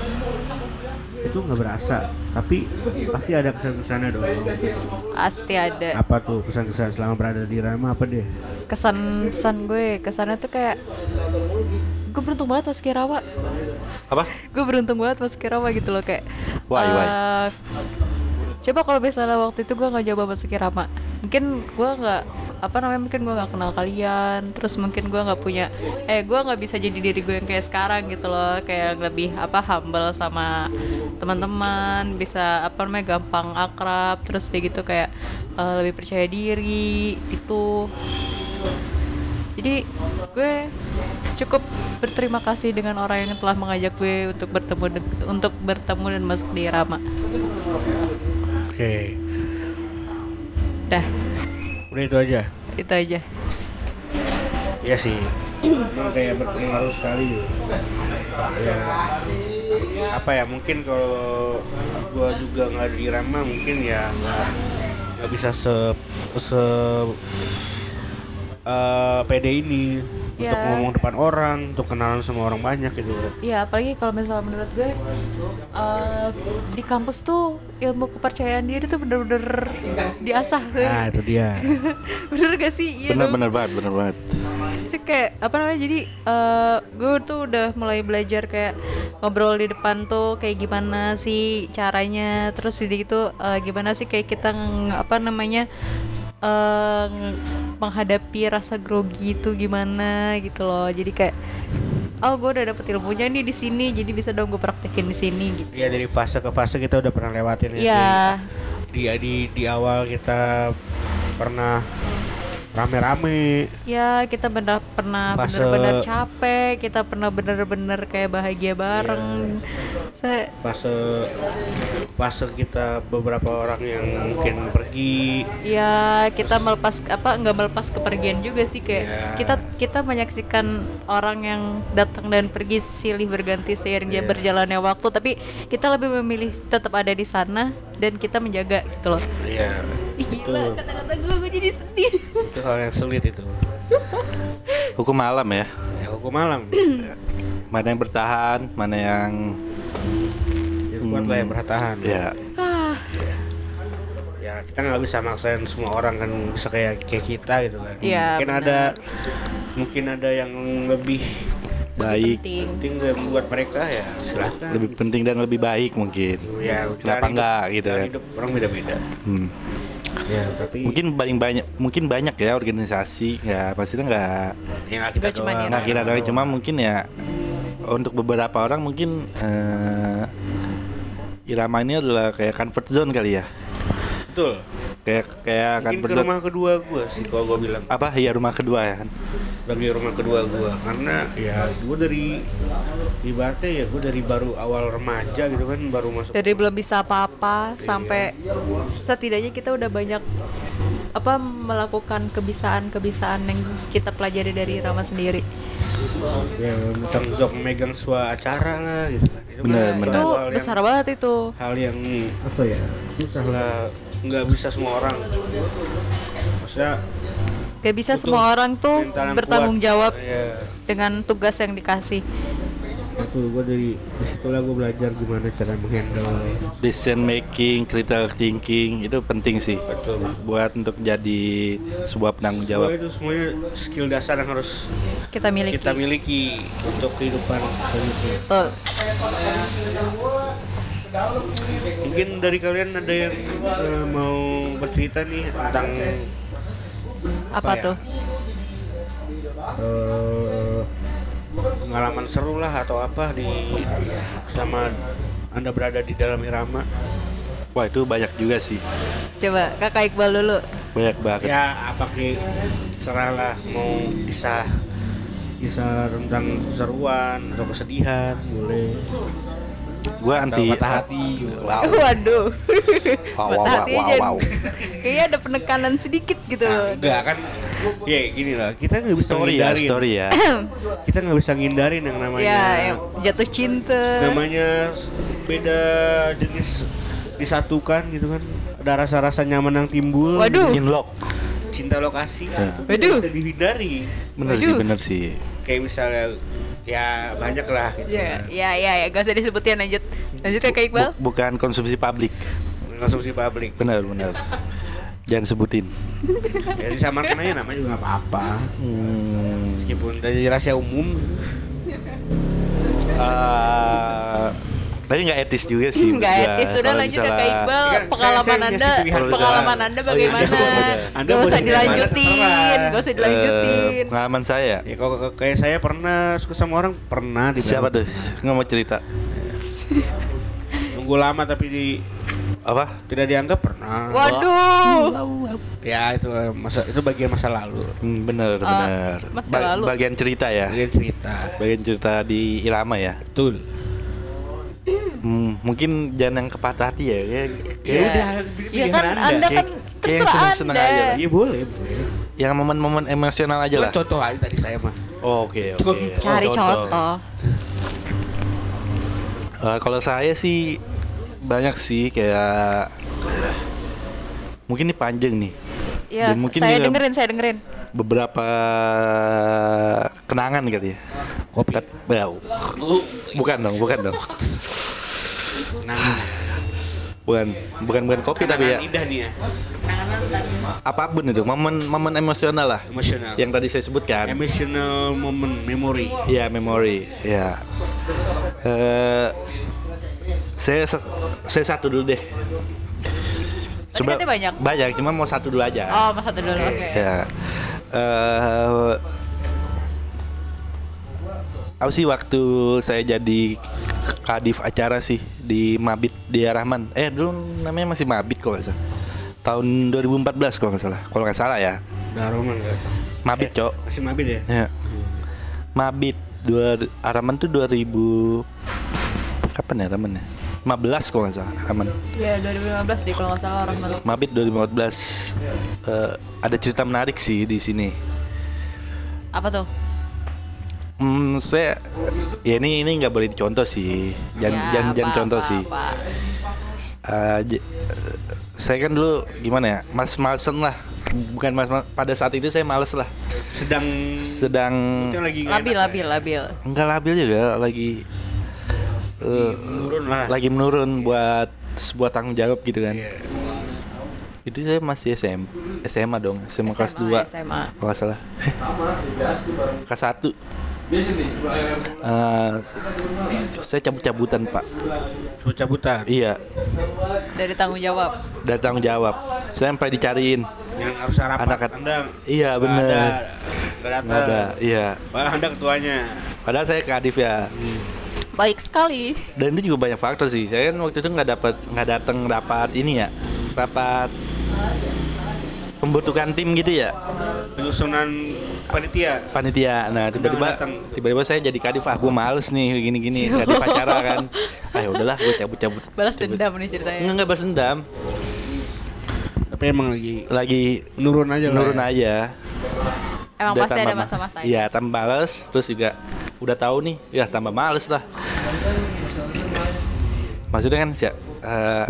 itu nggak berasa. Tapi pasti ada kesan-kesannya dong. Pasti ada. Apa tuh kesan-kesan selama berada di Rama apa deh? Kesan kesan gue kesannya tuh kayak gue beruntung banget masuk Irawa. Apa? gue beruntung banget masuk Irawa gitu loh kayak Why, why? eh, coba kalau misalnya waktu itu gue nggak coba masuk Irama mungkin gue nggak apa namanya mungkin gue nggak kenal kalian terus mungkin gue nggak punya eh gue nggak bisa jadi diri gue yang kayak sekarang gitu loh kayak lebih apa humble sama teman-teman bisa apa namanya gampang akrab terus kayak gitu kayak eh, lebih percaya diri gitu. Jadi gue cukup berterima kasih dengan orang yang telah mengajak gue untuk bertemu untuk bertemu dan masuk di Irama. Oke dah. Udah itu aja? Itu aja. Iya sih. Emang kayak berpengaruh sekali ya. Apa ya mungkin kalau gua juga nggak di Rama mungkin ya nggak nggak bisa se se eh, pede ini untuk Ya. ngomong depan orang untuk kenalan sama orang banyak gitu Iya, apalagi kalau misalnya menurut gue eh, di kampus tuh ilmu kepercayaan diri tuh bener-bener diasah tuh. nah itu dia bener gak sih? Iya Bener dong. bener banget, bener banget. sih kayak apa namanya jadi eh, gue tuh udah mulai belajar kayak ngobrol di depan tuh kayak gimana sih caranya terus jadi gitu eh, gimana sih kayak kita apa namanya eh, ng- menghadapi rasa grogi itu gimana gitu loh. Jadi kayak oh gue udah dapet ilmunya nih di sini jadi bisa dong gue praktekin di sini gitu. Ya dari fase ke fase kita udah pernah lewatin ya Iya, di di di awal kita pernah rame-rame ya kita bener pernah bener-bener capek, kita pernah bener-bener kayak bahagia bareng. Saya fase fase kita beberapa orang yang mungkin pergi ya kita melepas apa nggak melepas kepergian juga sih kayak Iya. kita kita menyaksikan orang yang datang dan pergi silih berganti seiring dia Iya. berjalannya waktu tapi kita lebih memilih tetap ada di sana dan kita menjaga gitu loh. ya Ih, gila kata-kata gue gue jadi sedih. itu hal yang sulit itu Hukum malam ya. ya hukum malam Mana yang bertahan, mana yang jadi kuat lah yang bertahan ya ah, ya kita nggak bisa maksain semua orang kan bisa kayak kayak kita gitu kan Iya, mungkin benar. ada mungkin ada yang lebih baik, penting. penting dan buat mereka ya silahkan lebih penting dan lebih baik mungkin. ya Kenapa enggak gitu kan? hidup orang beda-beda Hmm. ya tapi Mungkin paling banyak, mungkin banyak ya organisasi, ya pastinya nggak nggak kita cuma nggak kira doang, cuma mungkin ya untuk beberapa orang mungkin Irama ini adalah kayak comfort zone kali ya, betul. Kayak kayak mungkin comfort ke rumah kedua gue sih kalau gue bilang. Apa? Ya rumah kedua ya kan? bagi rumah kedua gue karena ya gue dari ibaratnya ya gue dari baru awal remaja gitu kan baru masuk Dari belum bisa apa-apa sampai setidaknya kita udah banyak apa melakukan kebisaan-kebisaan yang kita pelajari dari Rama sendiri. ya tentang jawab memegang sebuah acara lah gitu kan. Itu Bener, kan bener. Itu hal yang- besar banget itu. hal yang apa ya? Susah. Lah nggak bisa semua orang maksudnya Gak bisa butuh semua orang tuh bertanggung kuat. jawab ya dengan tugas yang dikasih. itu gue dari di situlah gue belajar gimana cara menghandle decision making, critical thinking itu penting sih betul buat untuk jadi sebuah penanggung Semua jawab. itu semuanya skill dasar yang harus Kita miliki. kita miliki untuk kehidupan selanjutnya Betul. Mungkin dari kalian ada yang eh, mau bercerita nih tentang Apa, ya? tuh? eh, pengalaman seru lah atau apa di sama anda berada di dalam irama Wah itu banyak juga sih, Coba Kakak Iqbal dulu. banyak banget. ya apa ke serah lah mau kisah kisah tentang keseruan atau kesedihan boleh Atau anti patah hati Wow. Waduh. Wow, Patah wow, hati wow, aja. wow. Kayaknya ada penekanan sedikit gitu. Nah, enggak kan ya gini lah kita nggak bisa Story ya, story ya. kita nggak bisa ngindarin yang namanya ya, yang jatuh cinta. namanya beda jenis disatukan gitu kan ada rasa-rasa nyaman yang timbul Waduh. Inlock. cinta lokasi Ya. itu Waduh. bisa dihindari Bener sih, Waduh. bener sih. kayak misalnya ya banyak lah gitu Ya, ya, ya, ya, gak usah disebutin lanjut. Lanjut Kakak Iqbal. Bu- bukan konsumsi publik. konsumsi publik Bener, bener. Jangan sebutin. ya disamarkan aja namanya juga nggak apa-apa Hmm, meskipun dari rahasia umum eh, tapi nggak etis juga sih. Nggak etis, sudah lanjut misalnya- Kakak Iqbal. Kan saya- Pengalaman Anda, pengalaman. Anda Oh, iya, bagaimana? siap, udah. Anda Gak usah dilanjutin, gak usah Eh, dilanjutin. pengalaman saya. ya kalau kalau kayak saya pernah suka sama orang pernah di Siapa tuh? Nggak mau cerita. nunggu lama tapi di Apa? tidak dianggap pernah Waduh. ya itu eh, masa itu bagian masa lalu Hmm, bener, Ah, bener. masa Ba- lalu. bagian cerita ya. bagian cerita Bagian cerita di Irama ya. betul Hmm, mungkin jangan yang kepatah hati ya. Kayak, ya kayak udah Ya kan anda, Anda kan Kayak- kayak yang terserah seneng-seneng Anda. aja lah. Iya boleh, boleh. yang momen-momen emosional aja lah. kan contoh aja tadi saya mah. Oh, Oke, oke. Contoh. Cari Oh, contoh. Eh, kalau saya sih banyak sih kayak mungkin ini panjang nih. Ya, mungkin saya dengerin, saya dengerin. Beberapa kenangan kali ya. Kopi. Tat- Bau. Bukan dong, bukan dong. Nah, Bukan, bukan bukan kopi tapi ya. indah nih ya, Apa pun itu, momen momen emosional lah. emosional. Yang tadi saya sebutkan. emotional moment, memory. Iya, memori. Ya. Eh saya sa- saya satu dulu deh. Tadi katanya banyak. Banyak, cuma mau satu dulu aja. Oh, mas satu dulu. Oke. Ya. Eh apa sih waktu saya jadi kadif acara sih di Mabit di Rahman. Eh dulu namanya masih Mabit kok nggak salah. Tahun 2014 kalau nggak salah. Kalau nggak salah ya. Daroman ya. Mabit, Cok. Masih mabit ya? Ya. Mabit dua Araman tuh 2000 kapan ya Araman ya? 15 kalau nggak salah Araman. Ya 2015 deh kalau nggak salah orang malu. Mabit 2015 Eh, ada cerita menarik sih di sini. Apa tuh? Hmm, saya ya ini ini nggak boleh dicontoh sih. Jangan Ya, jangan, jangan apa, contoh apa, sih. apa. Eh, j- saya kan dulu gimana ya? Mas malesan lah. Bukan mas, mas- pada saat itu saya males lah. Sedang Sedang itu lagi nggak Labil, enak ya? labil, labil. enggak labil juga lagi eh, menurun lah. lagi menurun buat sebuah tanggung jawab gitu kan. Iya. Itu saya masih SM, SMA dong, SMA, kelas 2 SMA. kalau nggak salah. Eh, kelas 1 Eh, saya cabut-cabutan pak. Cabut-cabutan. Iya, Dari tanggung jawab. dari tanggung jawab. Saya sampai dicariin. Yang harus rapat. Anak- Anda Iya, bener. ada, datang. Nggak ada, iya. Padahal Anda ketuanya. Padahal saya kadif ya. Baik sekali. Dan itu juga banyak faktor sih. Saya kan waktu itu nggak dapat nggak datang rapat ini ya, rapat pembentukan tim gitu ya, Penyusunan panitia. panitia. Nah tiba-tiba tiba-tiba saya jadi kadif. Ah gue males nih gini-gini. Kadif acara kan. Ah ya udahlah gue cabut-cabut. Balas Cabut. dendam nih ceritanya. Enggak enggak balas dendam. Tapi emang lagi lagi menurun aja lah menurun ya. aja. Emang Udah pasti ada masa-masa Iya, tambah males terus juga udah tahu nih, ya tambah males lah. Maksudnya kan sih eh,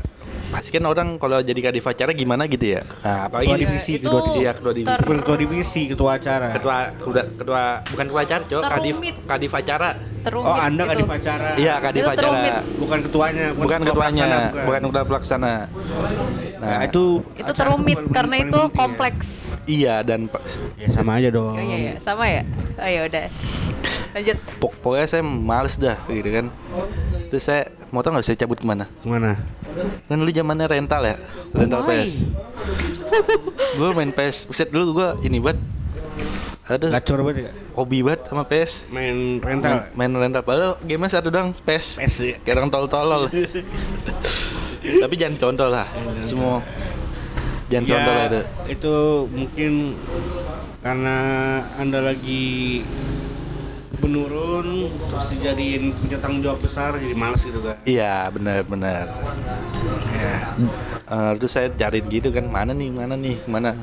pasti kan orang kalau jadi kadif acara gimana gitu ya. Nah, apalagi Ketua di- divisi, itu ketua divisi. Iya, ketua divisi. ter- bukan ketua divisi ketua acara ketua ketua ketua bukan ketua acara, Cok, kadif kadif acara. terumit oh anda gitu. kadif acara Iya, kadif Itu acara. terumit. bukan ketuanya Bukan ketua ketuanya, pelaksana, bukan ketua pelaksana. nah, Nah, itu itu terumit paling- karena paling itu penting ya. kompleks iya dan ya sama aja dong oh iya iya sama ya oh ya udah lanjut pok- pokoknya saya males dah gitu kan. Terus saya tau nggak saya cabut ke mana? ke mana? Kan dulu zamannya rental ya, rental Why? PS. gue main PS, buset dulu gue ini buat Aduh, gacor banget ya? hobi banget sama PS. Main rental? Main, main rental, padahal game satu dong PS. PS ya. Kayak orang tol-tolol. Tapi jangan contoh lah Semua. Jangan contoh lah itu. ya itu mungkin karena anda lagi menurun terus dijadiin punya tanggung jawab besar jadi males gitu kan Iya benar-benar ya Eh, Terus saya cariin gitu kan Mana nih, mana nih, mana?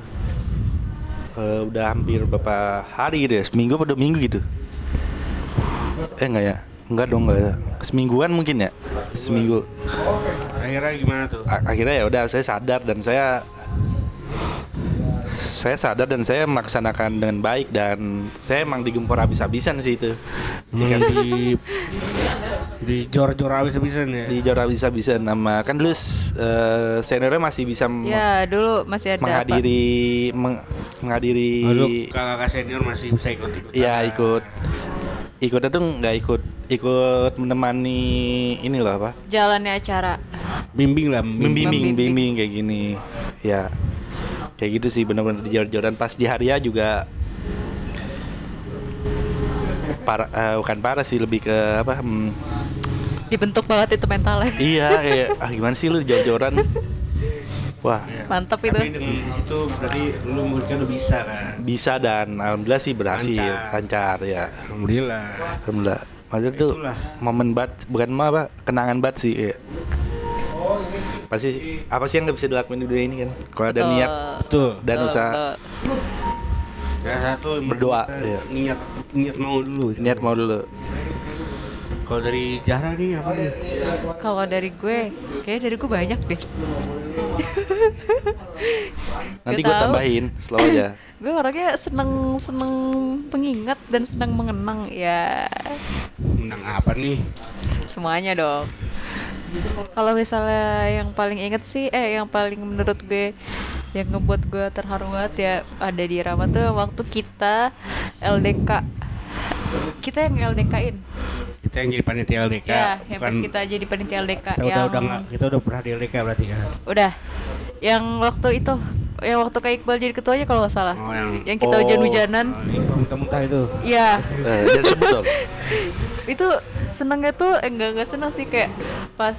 Eh, Udah hampir beberapa hari gitu ya Seminggu atau minggu gitu. Eh enggak ya? Enggak dong enggak ya. Semingguan mungkin ya? Seminggu. Akhirnya gimana tuh? A- akhirnya ya udah saya sadar dan saya saya sadar dan saya melaksanakan dengan baik dan saya emang digempur habis-habisan sih itu. Dikasih di jor-jor habis-habisan ya? Dijor habis-habisan sama kan dulu eh, seniornya masih bisa ya dulu masih ada apa? menghadiri meng- menghadiri Lalu kakak senior masih bisa ikut-ikut ya ikut. Ikut itu nggak ikut ikut menemani ini loh apa? Jalannya acara. Bimbing lah bimbing. Membimbing. bimbing kayak gini. Ya kayak gitu sih benar-benar di joran pas di hari ya juga parah eh, bukan parah sih lebih ke apa hmm, dibentuk banget itu mentalnya. Iya kayak ah gimana sih lu jor-joran wah. Mantap itu. Tapi dengan di situ berarti lu mungkin udah bisa kan. bisa dan alhamdulillah sih berhasil. Lancar. lancar ya. Alhamdulillah. alhamdulillah. Maksudnya tuh momen bat bukan mah apa kenangan bat sih ya. Pasti apa sih yang nggak bisa dilakuin di dunia ini kan kalau ada niat Betul. dan Betul, usaha betul. Ya satu Berdoa, iya. Niat niat mau dulu. niat mau dulu Kalau dari Jara nih apa nih? kalau dari gue kayak dari gue banyak deh nanti gue tambahin slow aja gue orangnya seneng seneng pengingat dan seneng mengenang ya Menang apa nih? semuanya dong kalau misalnya yang paling inget sih eh yang paling menurut gue yang ngebuat gue terharu banget ya ada di Rama tuh waktu kita LDK kita yang LDK-in Kita yang jadi panitia LDK. ya yang pas bukan kita jadi panitia LDK kita yang udah udah kita udah pernah di LDK berarti kan. udah yang waktu itu yang waktu kayak Iqbal jadi ketuanya kalau nggak salah Oh yang yang kita Oh. hujan-hujanan oh, muntah-muntah itu. Iya, eh, jangan sebut dong itu senengnya tuh eh, enggak enggak seneng sih kayak pas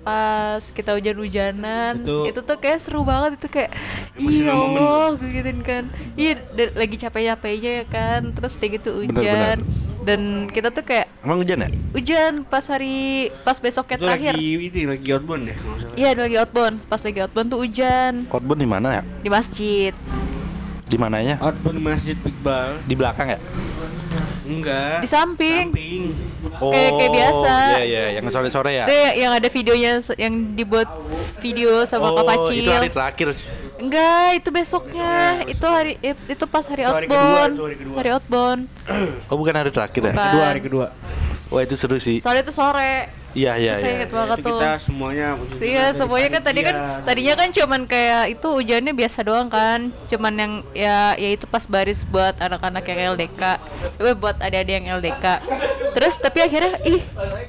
pas kita hujan-hujanan Itu- itu, tuh kayak seru banget itu kayak iya. Allah gue gituin kan. Iya lagi capek-capeknya ya kan terus kayak gitu hujan. Bener, bener. dan kita tuh kayak emang hujan ya? Hujan pas hari pas besoknya Itu terakhir. lagi ini lagi outbound ya iya lagi outbound. Pas lagi outbound tuh hujan. Outbound di mana ya? Di masjid. Di mananya? Outbound Masjid Iqbal. di belakang ya Enggak. di samping Samping. Kayak- kayak biasa. iya iya yang sore-sore ya itu yang ada videonya yang dibuat video sama Kak oh Pacil itu hari terakhir Enggak, itu besoknya. Itu hari it- itu pas hari Itu hari outbound. kedua, itu hari kedua. Hari outbound. oh bukan hari terakhir ya Bukan. Kedua hari kedua. wah itu seru sih Soalnya itu sore. Iya iya Saya iya banget tuh. kita semuanya Iya, semuanya kan tadi kan tadinya kan cuman kayak itu hujannya biasa doang kan. Cuman yang ya ya itu pas baris buat anak-anak yang LDK. Eh, buat adik-adik yang LDK. Terus tapi akhirnya ih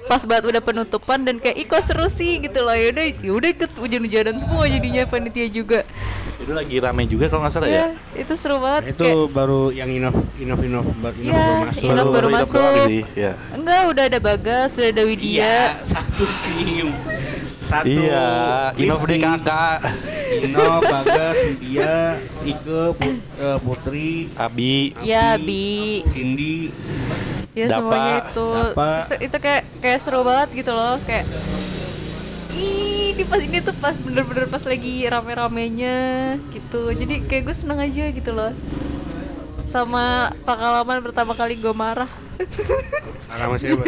pas banget udah penutupan dan kayak ih kok seru sih gitu loh. Ya udah ya udah ikut hujan-hujanan semua jadinya panitia juga. itu lagi rame juga kalau nggak salah ya Ya, itu seru banget itu kayak baru yang inov inov inov baru inov Iya, baru masuk Inov baru Inov masuk. doang sih, ya. Enggak, udah ada Bagas, udah ada Widya. iya satu tim satu iya Inov lifting. DKK Ino, Bagas, Widya, Ike, Put- eh, Putri, Abi Ya, Abi, Bi. Cindy, Ya Dapa, semuanya itu. Dapa. Itu kayak kayak seru banget gitu loh, kayak Ih, ini pas ini tuh pas bener-bener pas lagi rame-ramenya gitu jadi kayak gue seneng aja gitu loh sama pengalaman pertama kali gue Marah sama siapa?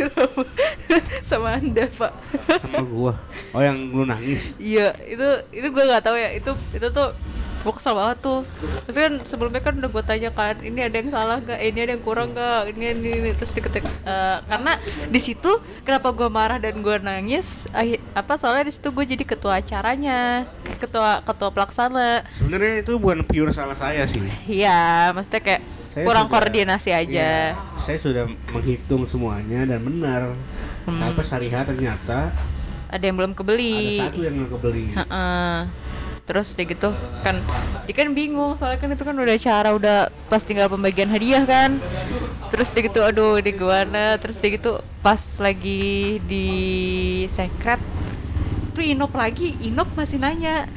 sama anda pak sama gua. Oh yang lu nangis. iya itu itu gue nggak tahu ya itu itu tuh gue kesel banget tuh terus kan sebelumnya kan udah gue tanya kan ini ada yang salah gak ini ada yang kurang gak ini ini, ini. terus diketik eh, karena di situ kenapa gue marah dan gue nangis ahi- apa soalnya di situ gue jadi ketua acaranya ketua ketua pelaksana Sebenarnya itu bukan pure salah saya sih. iya maksudnya kayak Saya kurang sudah- koordinasi aja Iya, saya sudah menghitung semuanya dan benar. Hmm. Tapi hari ternyata ada yang belum ada kebeli satu yang nggak kebeli. Heeh. Terus dia gitu kan dia kan bingung soalnya kan itu kan udah cara udah pas tinggal pembagian hadiah kan. Terus dia gitu aduh di gimana terus dia gitu pas lagi di secret tuh Inop lagi Inop masih nanya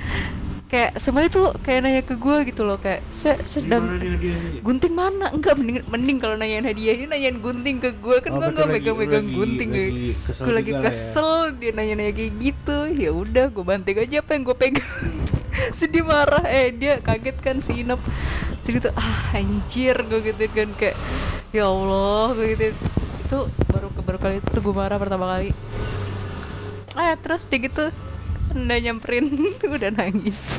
kayak semuanya tuh kayak nanya ke gue gitu loh kayak "Se- sedang hadiahnya? gunting mana? Enggak mending mending kalau nanyain hadiah ini nanyain gunting ke gue kan Oh, gue nggak megang-megang gunting lagi kesel gue lagi ya. kesel dia nanya-nanya kayak gitu. Ya udah gue banting aja apa yang gue pegang. Sedih marah. Eh dia kaget kan si Inop segitu ah anjir gue gitu kan kayak ya Allah gue gitu itu baru baru kali itu gue marah pertama kali. Ah terus dia gitu udah nyamperin udah nangis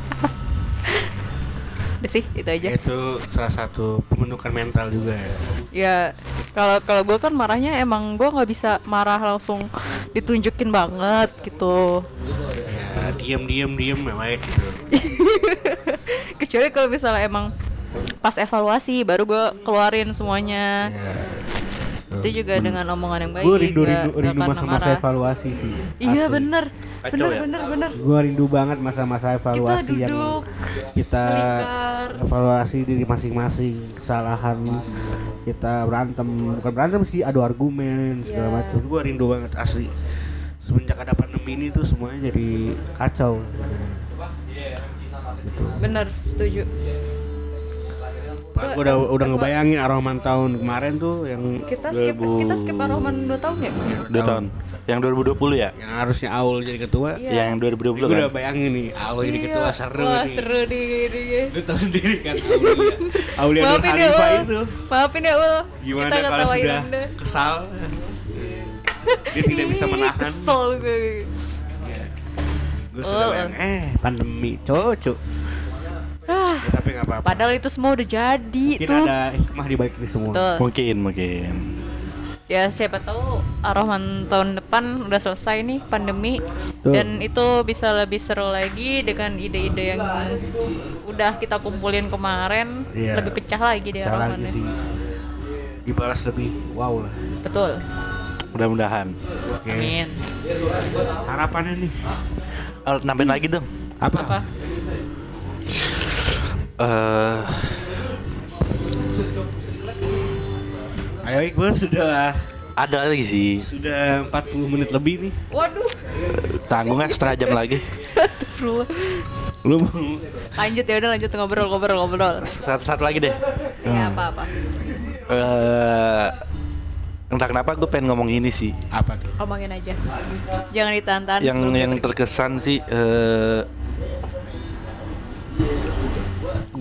udah sih itu aja Itu salah satu pembentukan mental juga ya. ya kalau kalau gue kan marahnya emang gue nggak bisa marah langsung ditunjukin banget gitu Ya, diam diam diam ya baik gitu. kecuali kalau misalnya emang pas evaluasi baru gue keluarin semuanya Ya. Itu juga dengan omongan yang baik Gue rindu rindu rindu masa-masa marah. evaluasi sih. iya Asli. bener bener ya? bener bener Gue rindu banget masa-masa evaluasi yang duduk, kita melingkar. evaluasi diri masing-masing kesalahan kita berantem bukan berantem sih adu argumen segala Iya. macam. Gue rindu banget asli. Semenjak ada pandemi ini tuh semuanya jadi kacau. bener setuju Gue udah udah ngebayangin Aroman tahun kemarin tuh yang kita skip kita skip Aroman 2 tahun ya Dua tahun. Yang 2020 ya? yang harusnya Aul jadi ketua. Iya. Yang 2020 Gue kan? udah bayangin nih Aul jadi Iya. ketua seru Wah, nih. seru nih. Lu tau sendiri kan Aulia Aulia Nur ya Khalifah Ul itu Maafin ya Ul Gimana Kita kalau sudah Anda. kesal Dia tidak bisa menahan Kesel gue Gue sudah bayang Eh pandemi cocok ah, ya, Tapi gak apa-apa Padahal itu semua udah jadi Mungkin tuh ada hikmah di balik ini semua Tuh. Mungkin, mungkin. Ya siapa tahu Ar-Rahman tahun depan udah selesai nih pandemi Tuh. dan itu bisa lebih seru lagi dengan ide-ide yang udah kita kumpulin kemarin Iya. lebih pecah lagi deh Ar-Rahman lagi ya. sih Dibalas lebih wow lah Betul. Mudah-mudahan. Oke Amin. Harapannya nih Oh, nambahin lagi dong. Apa? Apa? Eh, Ayo Iqbal sudah ada lagi sih. Sudah 40 menit lebih nih Waduh. Tanggung setengah jam lagi. Astagfirullah. Lu mau Lanjut ya udah lanjut ngobrol ngobrol ngobrol. Satu, satu lagi deh. Ya apa-apa. Eh, entah kenapa gue pengen ngomong ini sih. Apa tuh? Omongin aja. Jangan ditahan-tahan yang yang terkesan sih eh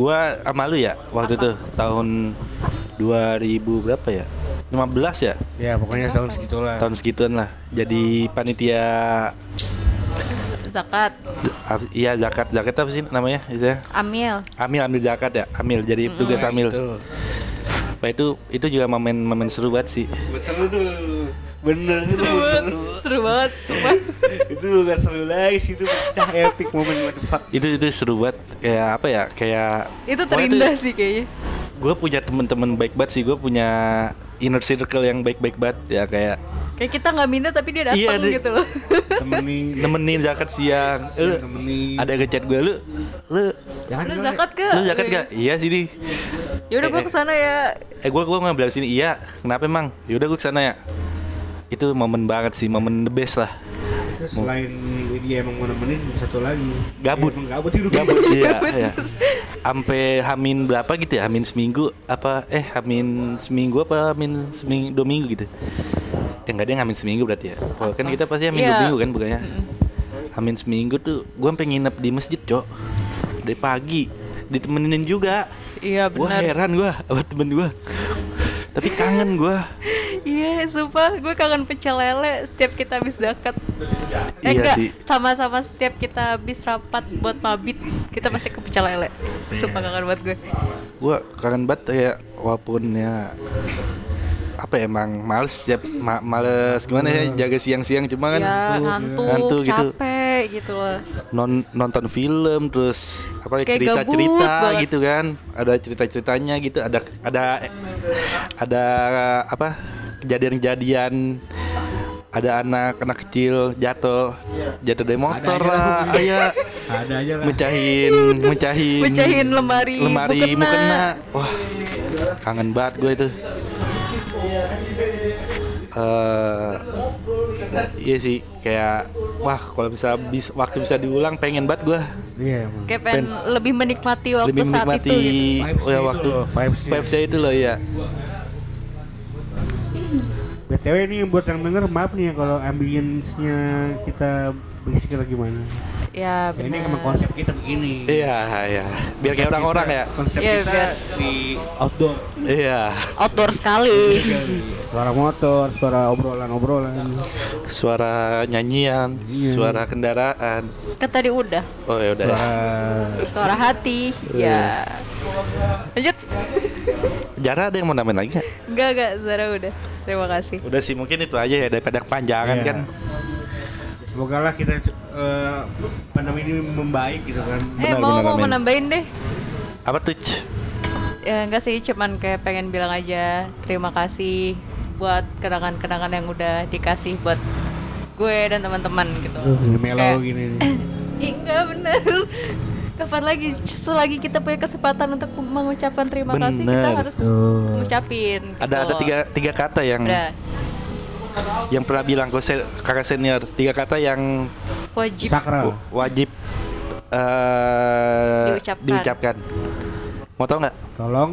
gua sama lu ya waktu itu tahun 2000 berapa ya? 15 ya? Ya pokoknya tahun segitulah. Tahun segituan lah. Jadi panitia zakat. apa- iya zakat. Zakat apa sih namanya itu Amil. amil amil zakat ya? Amil jadi tugas Nah, amil. itu. Nah, itu itu juga momen momen seru banget sih. Seru tuh Bener itu seru Seru banget. sumpah. Itu gak seru lagi sih Itu pecah epic momen fuck itu itu seru banget kayak apa ya kayak itu terindah sih kayaknya. gue punya temen-temen baik banget sih gue punya inner circle yang baik-baik banget ya kayak Kayak kita nggak minta tapi dia datang Iya, gitu loh. Temenin nemenin zakat siang lu Temenin ada ngechat gue lu lu Jangan Lu zakat gak? lu zakat gak iya sini Ya udah gua Eh, eh. ke sana ya. eh gue gue nggak bilang sini iya kenapa emang yaudah gue ke sana ya itu momen banget sih momen the best lah. Terus selain dia emang mau nemenin Satu lagi. Gabut. Dia emang gabut hidup gabut iya iya. Sampai hamin berapa gitu ya? Hamin seminggu apa eh hamin seminggu apa hamin seminggu dua minggu gitu. Ya nggak ada yang hamin seminggu berarti ya? Kalau kan kita pasti hamin dua Iya. minggu kan bukannya? Amin seminggu tuh gue sampai nginep di masjid cok. Dari pagi ditemenin juga. Iya gue benar. heran gue sama temen gue tapi kangen gue Iya, sumpah gue kangen pecel lele setiap kita habis zakat. Eh Iya enggak, sih. sama-sama setiap kita habis rapat buat mabit, kita pasti ke pecel lele. Sumpah kangen banget gue. gue kangen banget ya walaupun ya apa ya, emang males ya ma- males gimana ya jaga siang-siang cuma kan ya ngantuk, ngantuk gitu. capek gitu loh. non nonton film terus apa Kayak cerita cerita banget. gitu kan ada cerita ceritanya gitu ada ada ada apa kejadian-kejadian ada anak anak kecil jatuh jatuh dari motor lah. lah ayah Ada aja lah. mecahin mecahin Mecahin lemari lemari mukena. mukena wah kangen banget gue itu eh iya sih kayak wah kalau bisa bis, waktu bisa diulang pengen banget gue Iya emang. Kayak pengen lebih menikmati waktu lebih saat menikmati itu gitu. Ya itu waktu loh, vibes-nya. vibes-nya itu loh ya BTW ini buat yang denger maaf nih ya kalau ambience-nya kita berisik atau gimana. Ya Ya, ini emang konsep kita begini. iya iya biar kayak orang-orang ya Konsep Iya, kita biar- di outdoor. iya Outdoor sekali. Suara motor, suara obrolan-obrolan. suara nyanyian Iya. suara kendaraan Kan tadi udah. oh ya udah ya. Suara Suara hati. Iya. Ya. Lanjut. Jara ada yang mau nambahin lagi nggak? Enggak, enggak, Zara udah. Terima kasih. udah sih mungkin itu aja ya daripada kepanjangan Iya. kan Semoga lah kita eh, pandemi ini membaik gitu kan. eh, Benar, mau benar, mau amin. menambahin deh. apa tuh? Ya enggak sih, cuman kayak pengen bilang aja terima kasih buat kenangan-kenangan yang udah dikasih buat gue dan teman-teman gitu. Ini melo Kayak- gini nih. Ih, enggak bener. Kapan lagi selagi kita punya kesempatan untuk mengucapkan terima kasih kita Bener. harus Tuh. ngucapin. ada gitu. ada tiga tiga kata yang Udah, yang pernah bilang ke se- kakak senior tiga kata yang wajib Sakral. wajib eh Diucapkan. diucapkan. Mau tau nggak? Tolong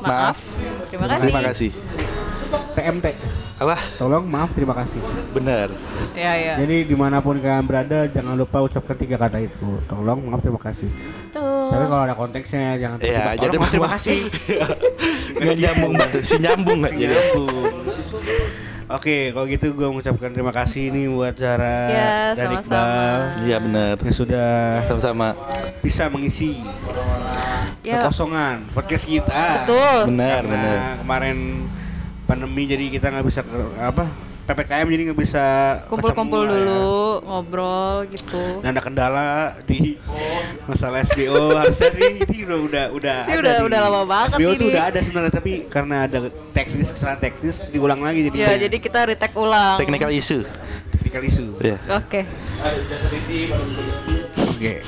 maaf. Terima kasih. Terima kasih. TMT. Apa? Tolong maaf terima kasih. Bener. Ya ya. Jadi di mana pun kalian berada jangan lupa ucapkan tiga kata itu. Tolong maaf terima kasih. Tapi Tuh. kalau ada konteksnya jangan Iya, tiba-tiba, jadi "Tolong, maaf terima kasih. Nggak nyambung banget. Si nyambung nggak jadi. Nyambung. Oke, kalau gitu gue mengucapkan terima kasih nih buat Zara Ya, dan sama-sama. Iqbal Iya bener. yang sudah Sama-sama. bisa mengisi Ya. kekosongan podcast kita. Betul. Benar, Karena benar. kemarin pandemi jadi kita nggak bisa ke- apa ppkm jadi nggak bisa Kumpul-kumpul lah ya. dulu, ngobrol gitu. Dan ada kendala di masalah SBO harusnya sih ini udah udah udah Ini ada udah- di- udah lama banget SBO tuh ini. udah ada sebenarnya tapi karena ada teknis kesalahan teknis diulang lagi jadi Ya, jadi kita retake ulang. Technical issue. technical issue. Iya. Oke. Oke.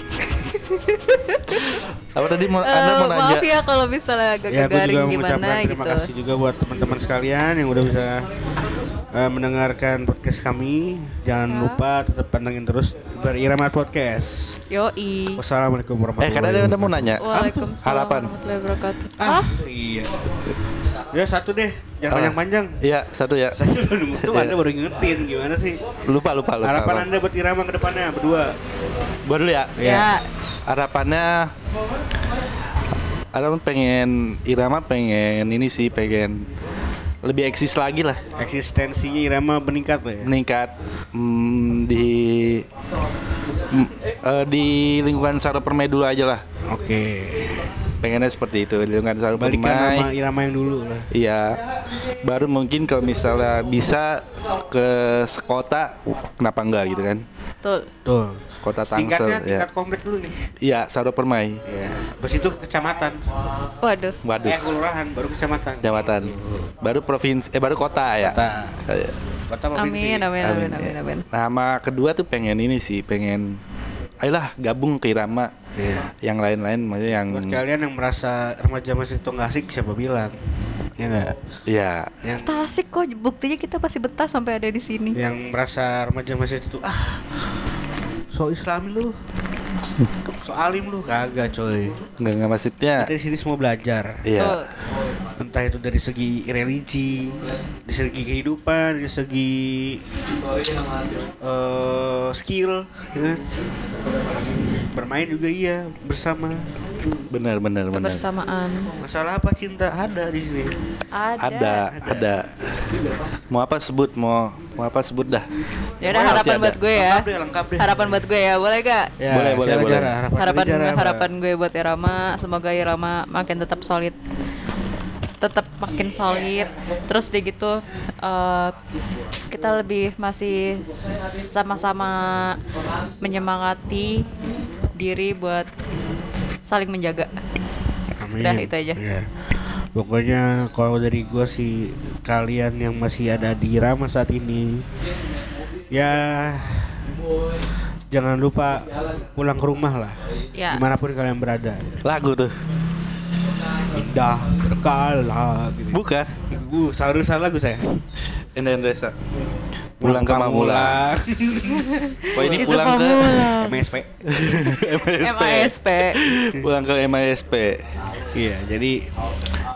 Apa tadi mau Eh, Anda mau nanya? maaf ya kalau misalnya agak Ya, gue garing juga gimana mengucapkan terima gitu. kasih juga buat teman-teman sekalian yang udah bisa eh, mendengarkan podcast kami. Jangan Ya. lupa tetap pantengin terus Berirama Podcast. Yoi. Wassalamualaikum Eh warahmatullahi kan ada Anda mau nanya. Waalaikumsalam Harapan. warahmatullahi wabarakatuh. Ah, iya. Ya satu deh, jangan Ah. panjang-panjang. Iya satu ya. Saya udah tuh Iya. Anda baru ngingetin gimana sih? Lupa lupa lupa. Harapan lupa. Anda buat Irama ke depannya berdua. Dulu ya. Ya. Harapannya Harapan pengen Irama pengen ini sih pengen lebih eksis lagi lah Eksistensinya Irama meningkat lah ya. meningkat mm, di mm, eh, di lingkungan Saro Permai dulu aja lah Oke. pengennya seperti itu di lingkungan Saro Balikan Permai nama Irama yang dulu lah. Iya, baru mungkin kalau misalnya bisa ke sekota, kenapa enggak gitu kan? Tuh. Tuh. Kota Tingkatnya Tangsel, ya. tingkat komplek dulu nih. Iya, Saro Permai, Ya. Habis itu kecamatan. Waduh. waduh, Eh kelurahan baru kecamatan. jabatan, baru provinsi, eh baru kota ya. Kota. Iya. Kota provinsi. Amin, amin, amin, amin, amin. Nama kedua tuh pengen ini sih, pengen, ayolah gabung ke Irama. Iya. Yang lain-lain, maksudnya yang, Buat kalian yang merasa remaja masih tonggak asik siapa bilang? Ya enggak? ya, Yang Kita asik kok, buktinya kita pasti betah sampai ada di sini. yang merasa remaja masih itu ah so islami lu So alim lu kagak coy. Nggak, nggak maksudnya. Kita di sini semua belajar. Iya. Tuh. Entah itu dari segi religi, dari segi kehidupan, dari segi eh, skill, ya kan? Bermain juga iya bersama. Benar, benar, benar. Kebersamaan. Masalah apa cinta ada di sini. Ada. Ada, ada. Mau apa sebut, mau mau apa sebut dah. Ya udah harapan buat gue ya. Lengkap deh, lengkap deh. Harapan buat gue ya, boleh gak? Ya, Boleh, boleh, boleh. Jara. Harapan, harapan Jara apa? harapan gue buat Irama semoga Irama makin tetap solid tetap makin solid terus deh gitu eh, kita lebih masih sama-sama menyemangati diri buat saling menjaga Amin. Udah, itu aja. Ya. Pokoknya kalau dari gua sih kalian yang masih ada di Rama saat ini ya jangan lupa pulang ke rumah lah Ya. di mana pun kalian berada Lagu tuh. indah berkala gitu. Bukan. Uh, salah lagu saya. Enda Endresa. Pulang ke Mamula. Oh ini pulang ke. MSP. MISP. MASP Pulang ke MISP. Iya, jadi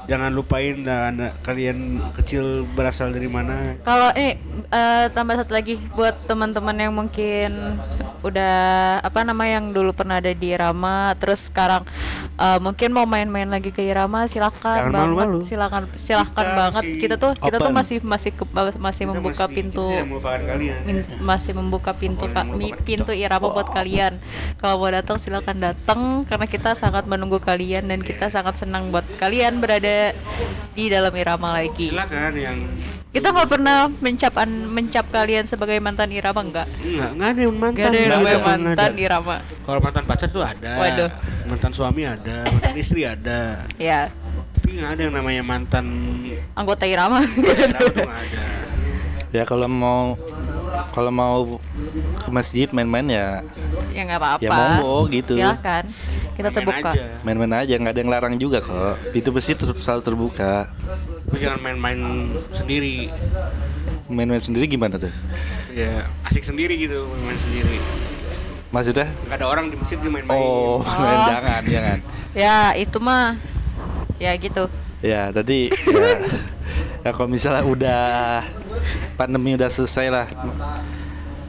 jangan lupain dah anak kalian kecil berasal dari mana. Kalau ini eh, tambah satu lagi buat teman-teman yang mungkin udah apa nama yang dulu pernah ada di Irama terus sekarang eh, mungkin mau main-main lagi ke Irama silakan Jangan banget malu-malu. silakan silakan Kita banget masih kita tuh kita tuh open. masih masih ke- masih Kita membuka masih- pintu kalian. min- masih membuka pintu ka- mi- pintu kita. Irama buat kalian kalau mau datang silakan datang karena kita sangat menunggu kalian dan kita sangat senang buat kalian berada di dalam Irama lagi Silakan yang kita nggak pernah mencap an- mencap kalian sebagai mantan Irama enggak? enggak enggak ada yang mantan. Ada yang Nggak namanya ada, nggak mantan ada. Irama. Kalau mantan pacar tuh ada. Waduh. Mantan suami ada, mantan istri ada. Ya, Tapi nggak ada yang namanya mantan anggota Irama. Tuh nggak ada. Ya kalau mau kalau mau ke masjid main-main ya ya nggak apa-apa. Ya monggo, gitu. Silakan. Kita Main-main terbuka. main-main aja nggak ada yang larang juga kok. Pintu masjid terus selalu terbuka. Tapi jangan main-main sendiri. Main-main sendiri gimana tuh? Ya asik sendiri gitu, main-main sendiri. Maksudnya? Nggak ada orang di masjid dia main-main. Oh, jangan, jangan. Ya, itu mah ya gitu. Ya, tadi ya, ya kalau misalnya udah pandemi udah selesai lah.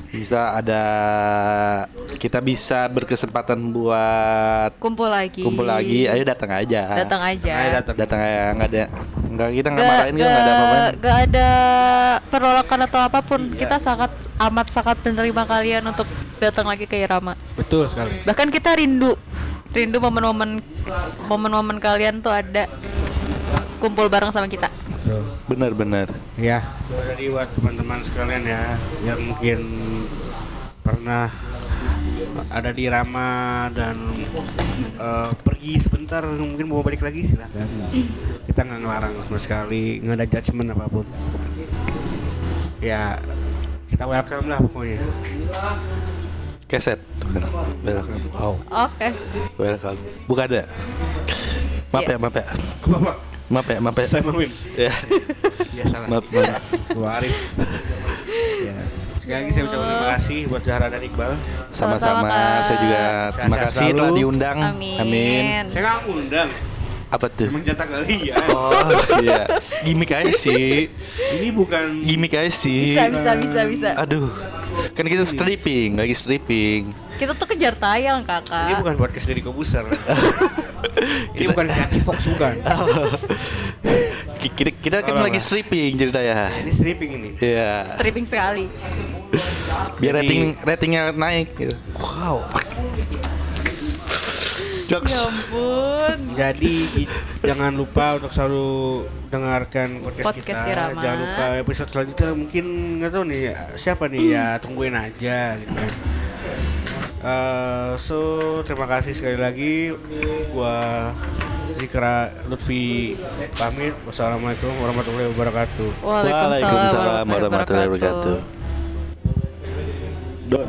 Bisa ada kita bisa berkesempatan buat Kumpul lagi. kumpul lagi, ayo datang aja. Datang aja. Datang. Datang aja, nggak ada nggak kita nggak Gak, marahin nggak ada apa-apa. gak ada penolakan atau apa pun. Kita sangat amat sangat menerima kalian untuk datang lagi ke Irama. Betul sekali. bahkan kita rindu rindu momen-momen momen-momen kalian tuh ada kumpul bareng sama kita Benar-benar. Ya, tadi buat teman-teman sekalian ya yang mungkin pernah ada di Rama dan eh, pergi sebentar mungkin mau balik lagi silahkan. Kita nggak ngelarang sama sekali, nggak ada judgement apa pun. Ya, kita welcome lah pokoknya. Keset. Welcome. Wow. oke Welcome. Bukan ada. Maaf Iya. ya, maaf ya. Maaf ya, maaf ya. saya Mamin. Ya. Biasalah. Maaf, maaf. Gua Arif. ya. Sekali lagi saya ucapkan terima kasih buat Zahra dan Iqbal. Sama-sama. Saya juga terima kasih telah diundang. amin, Amin. Saya nggak ngundang, Apa tuh? emang jatah kalian. Oh iya, gimmick aja sih, Ini bukan gimmick aja sih. bisa bisa bisa bisa Aduh, kan kita stripping, lagi stripping. Kita tuh kejar tayang kakak Ini bukan podcast dari Kobuser. ini bukan Creative Fox bukan. Ki- Kita, kita kan lagi stripping ceritanya. ini stripping ini. Iya, stripping sekali biar Jadi- rating ratingnya naik. Gitu. Wow. Jokes. ya ampun Jadi jangan lupa untuk selalu dengarkan podcast, Podcast kita. Irama. Jangan lupa episode selanjutnya mungkin nggak tahu nih siapa nih ya tungguin aja gitu kan. Eh, so terima kasih sekali lagi gua Zikra Lutfi pamit wassalamualaikum warahmatullahi wabarakatuh Waalaikumsalam Waalaikumsalam warahmatullahi wabarakatuh. Don.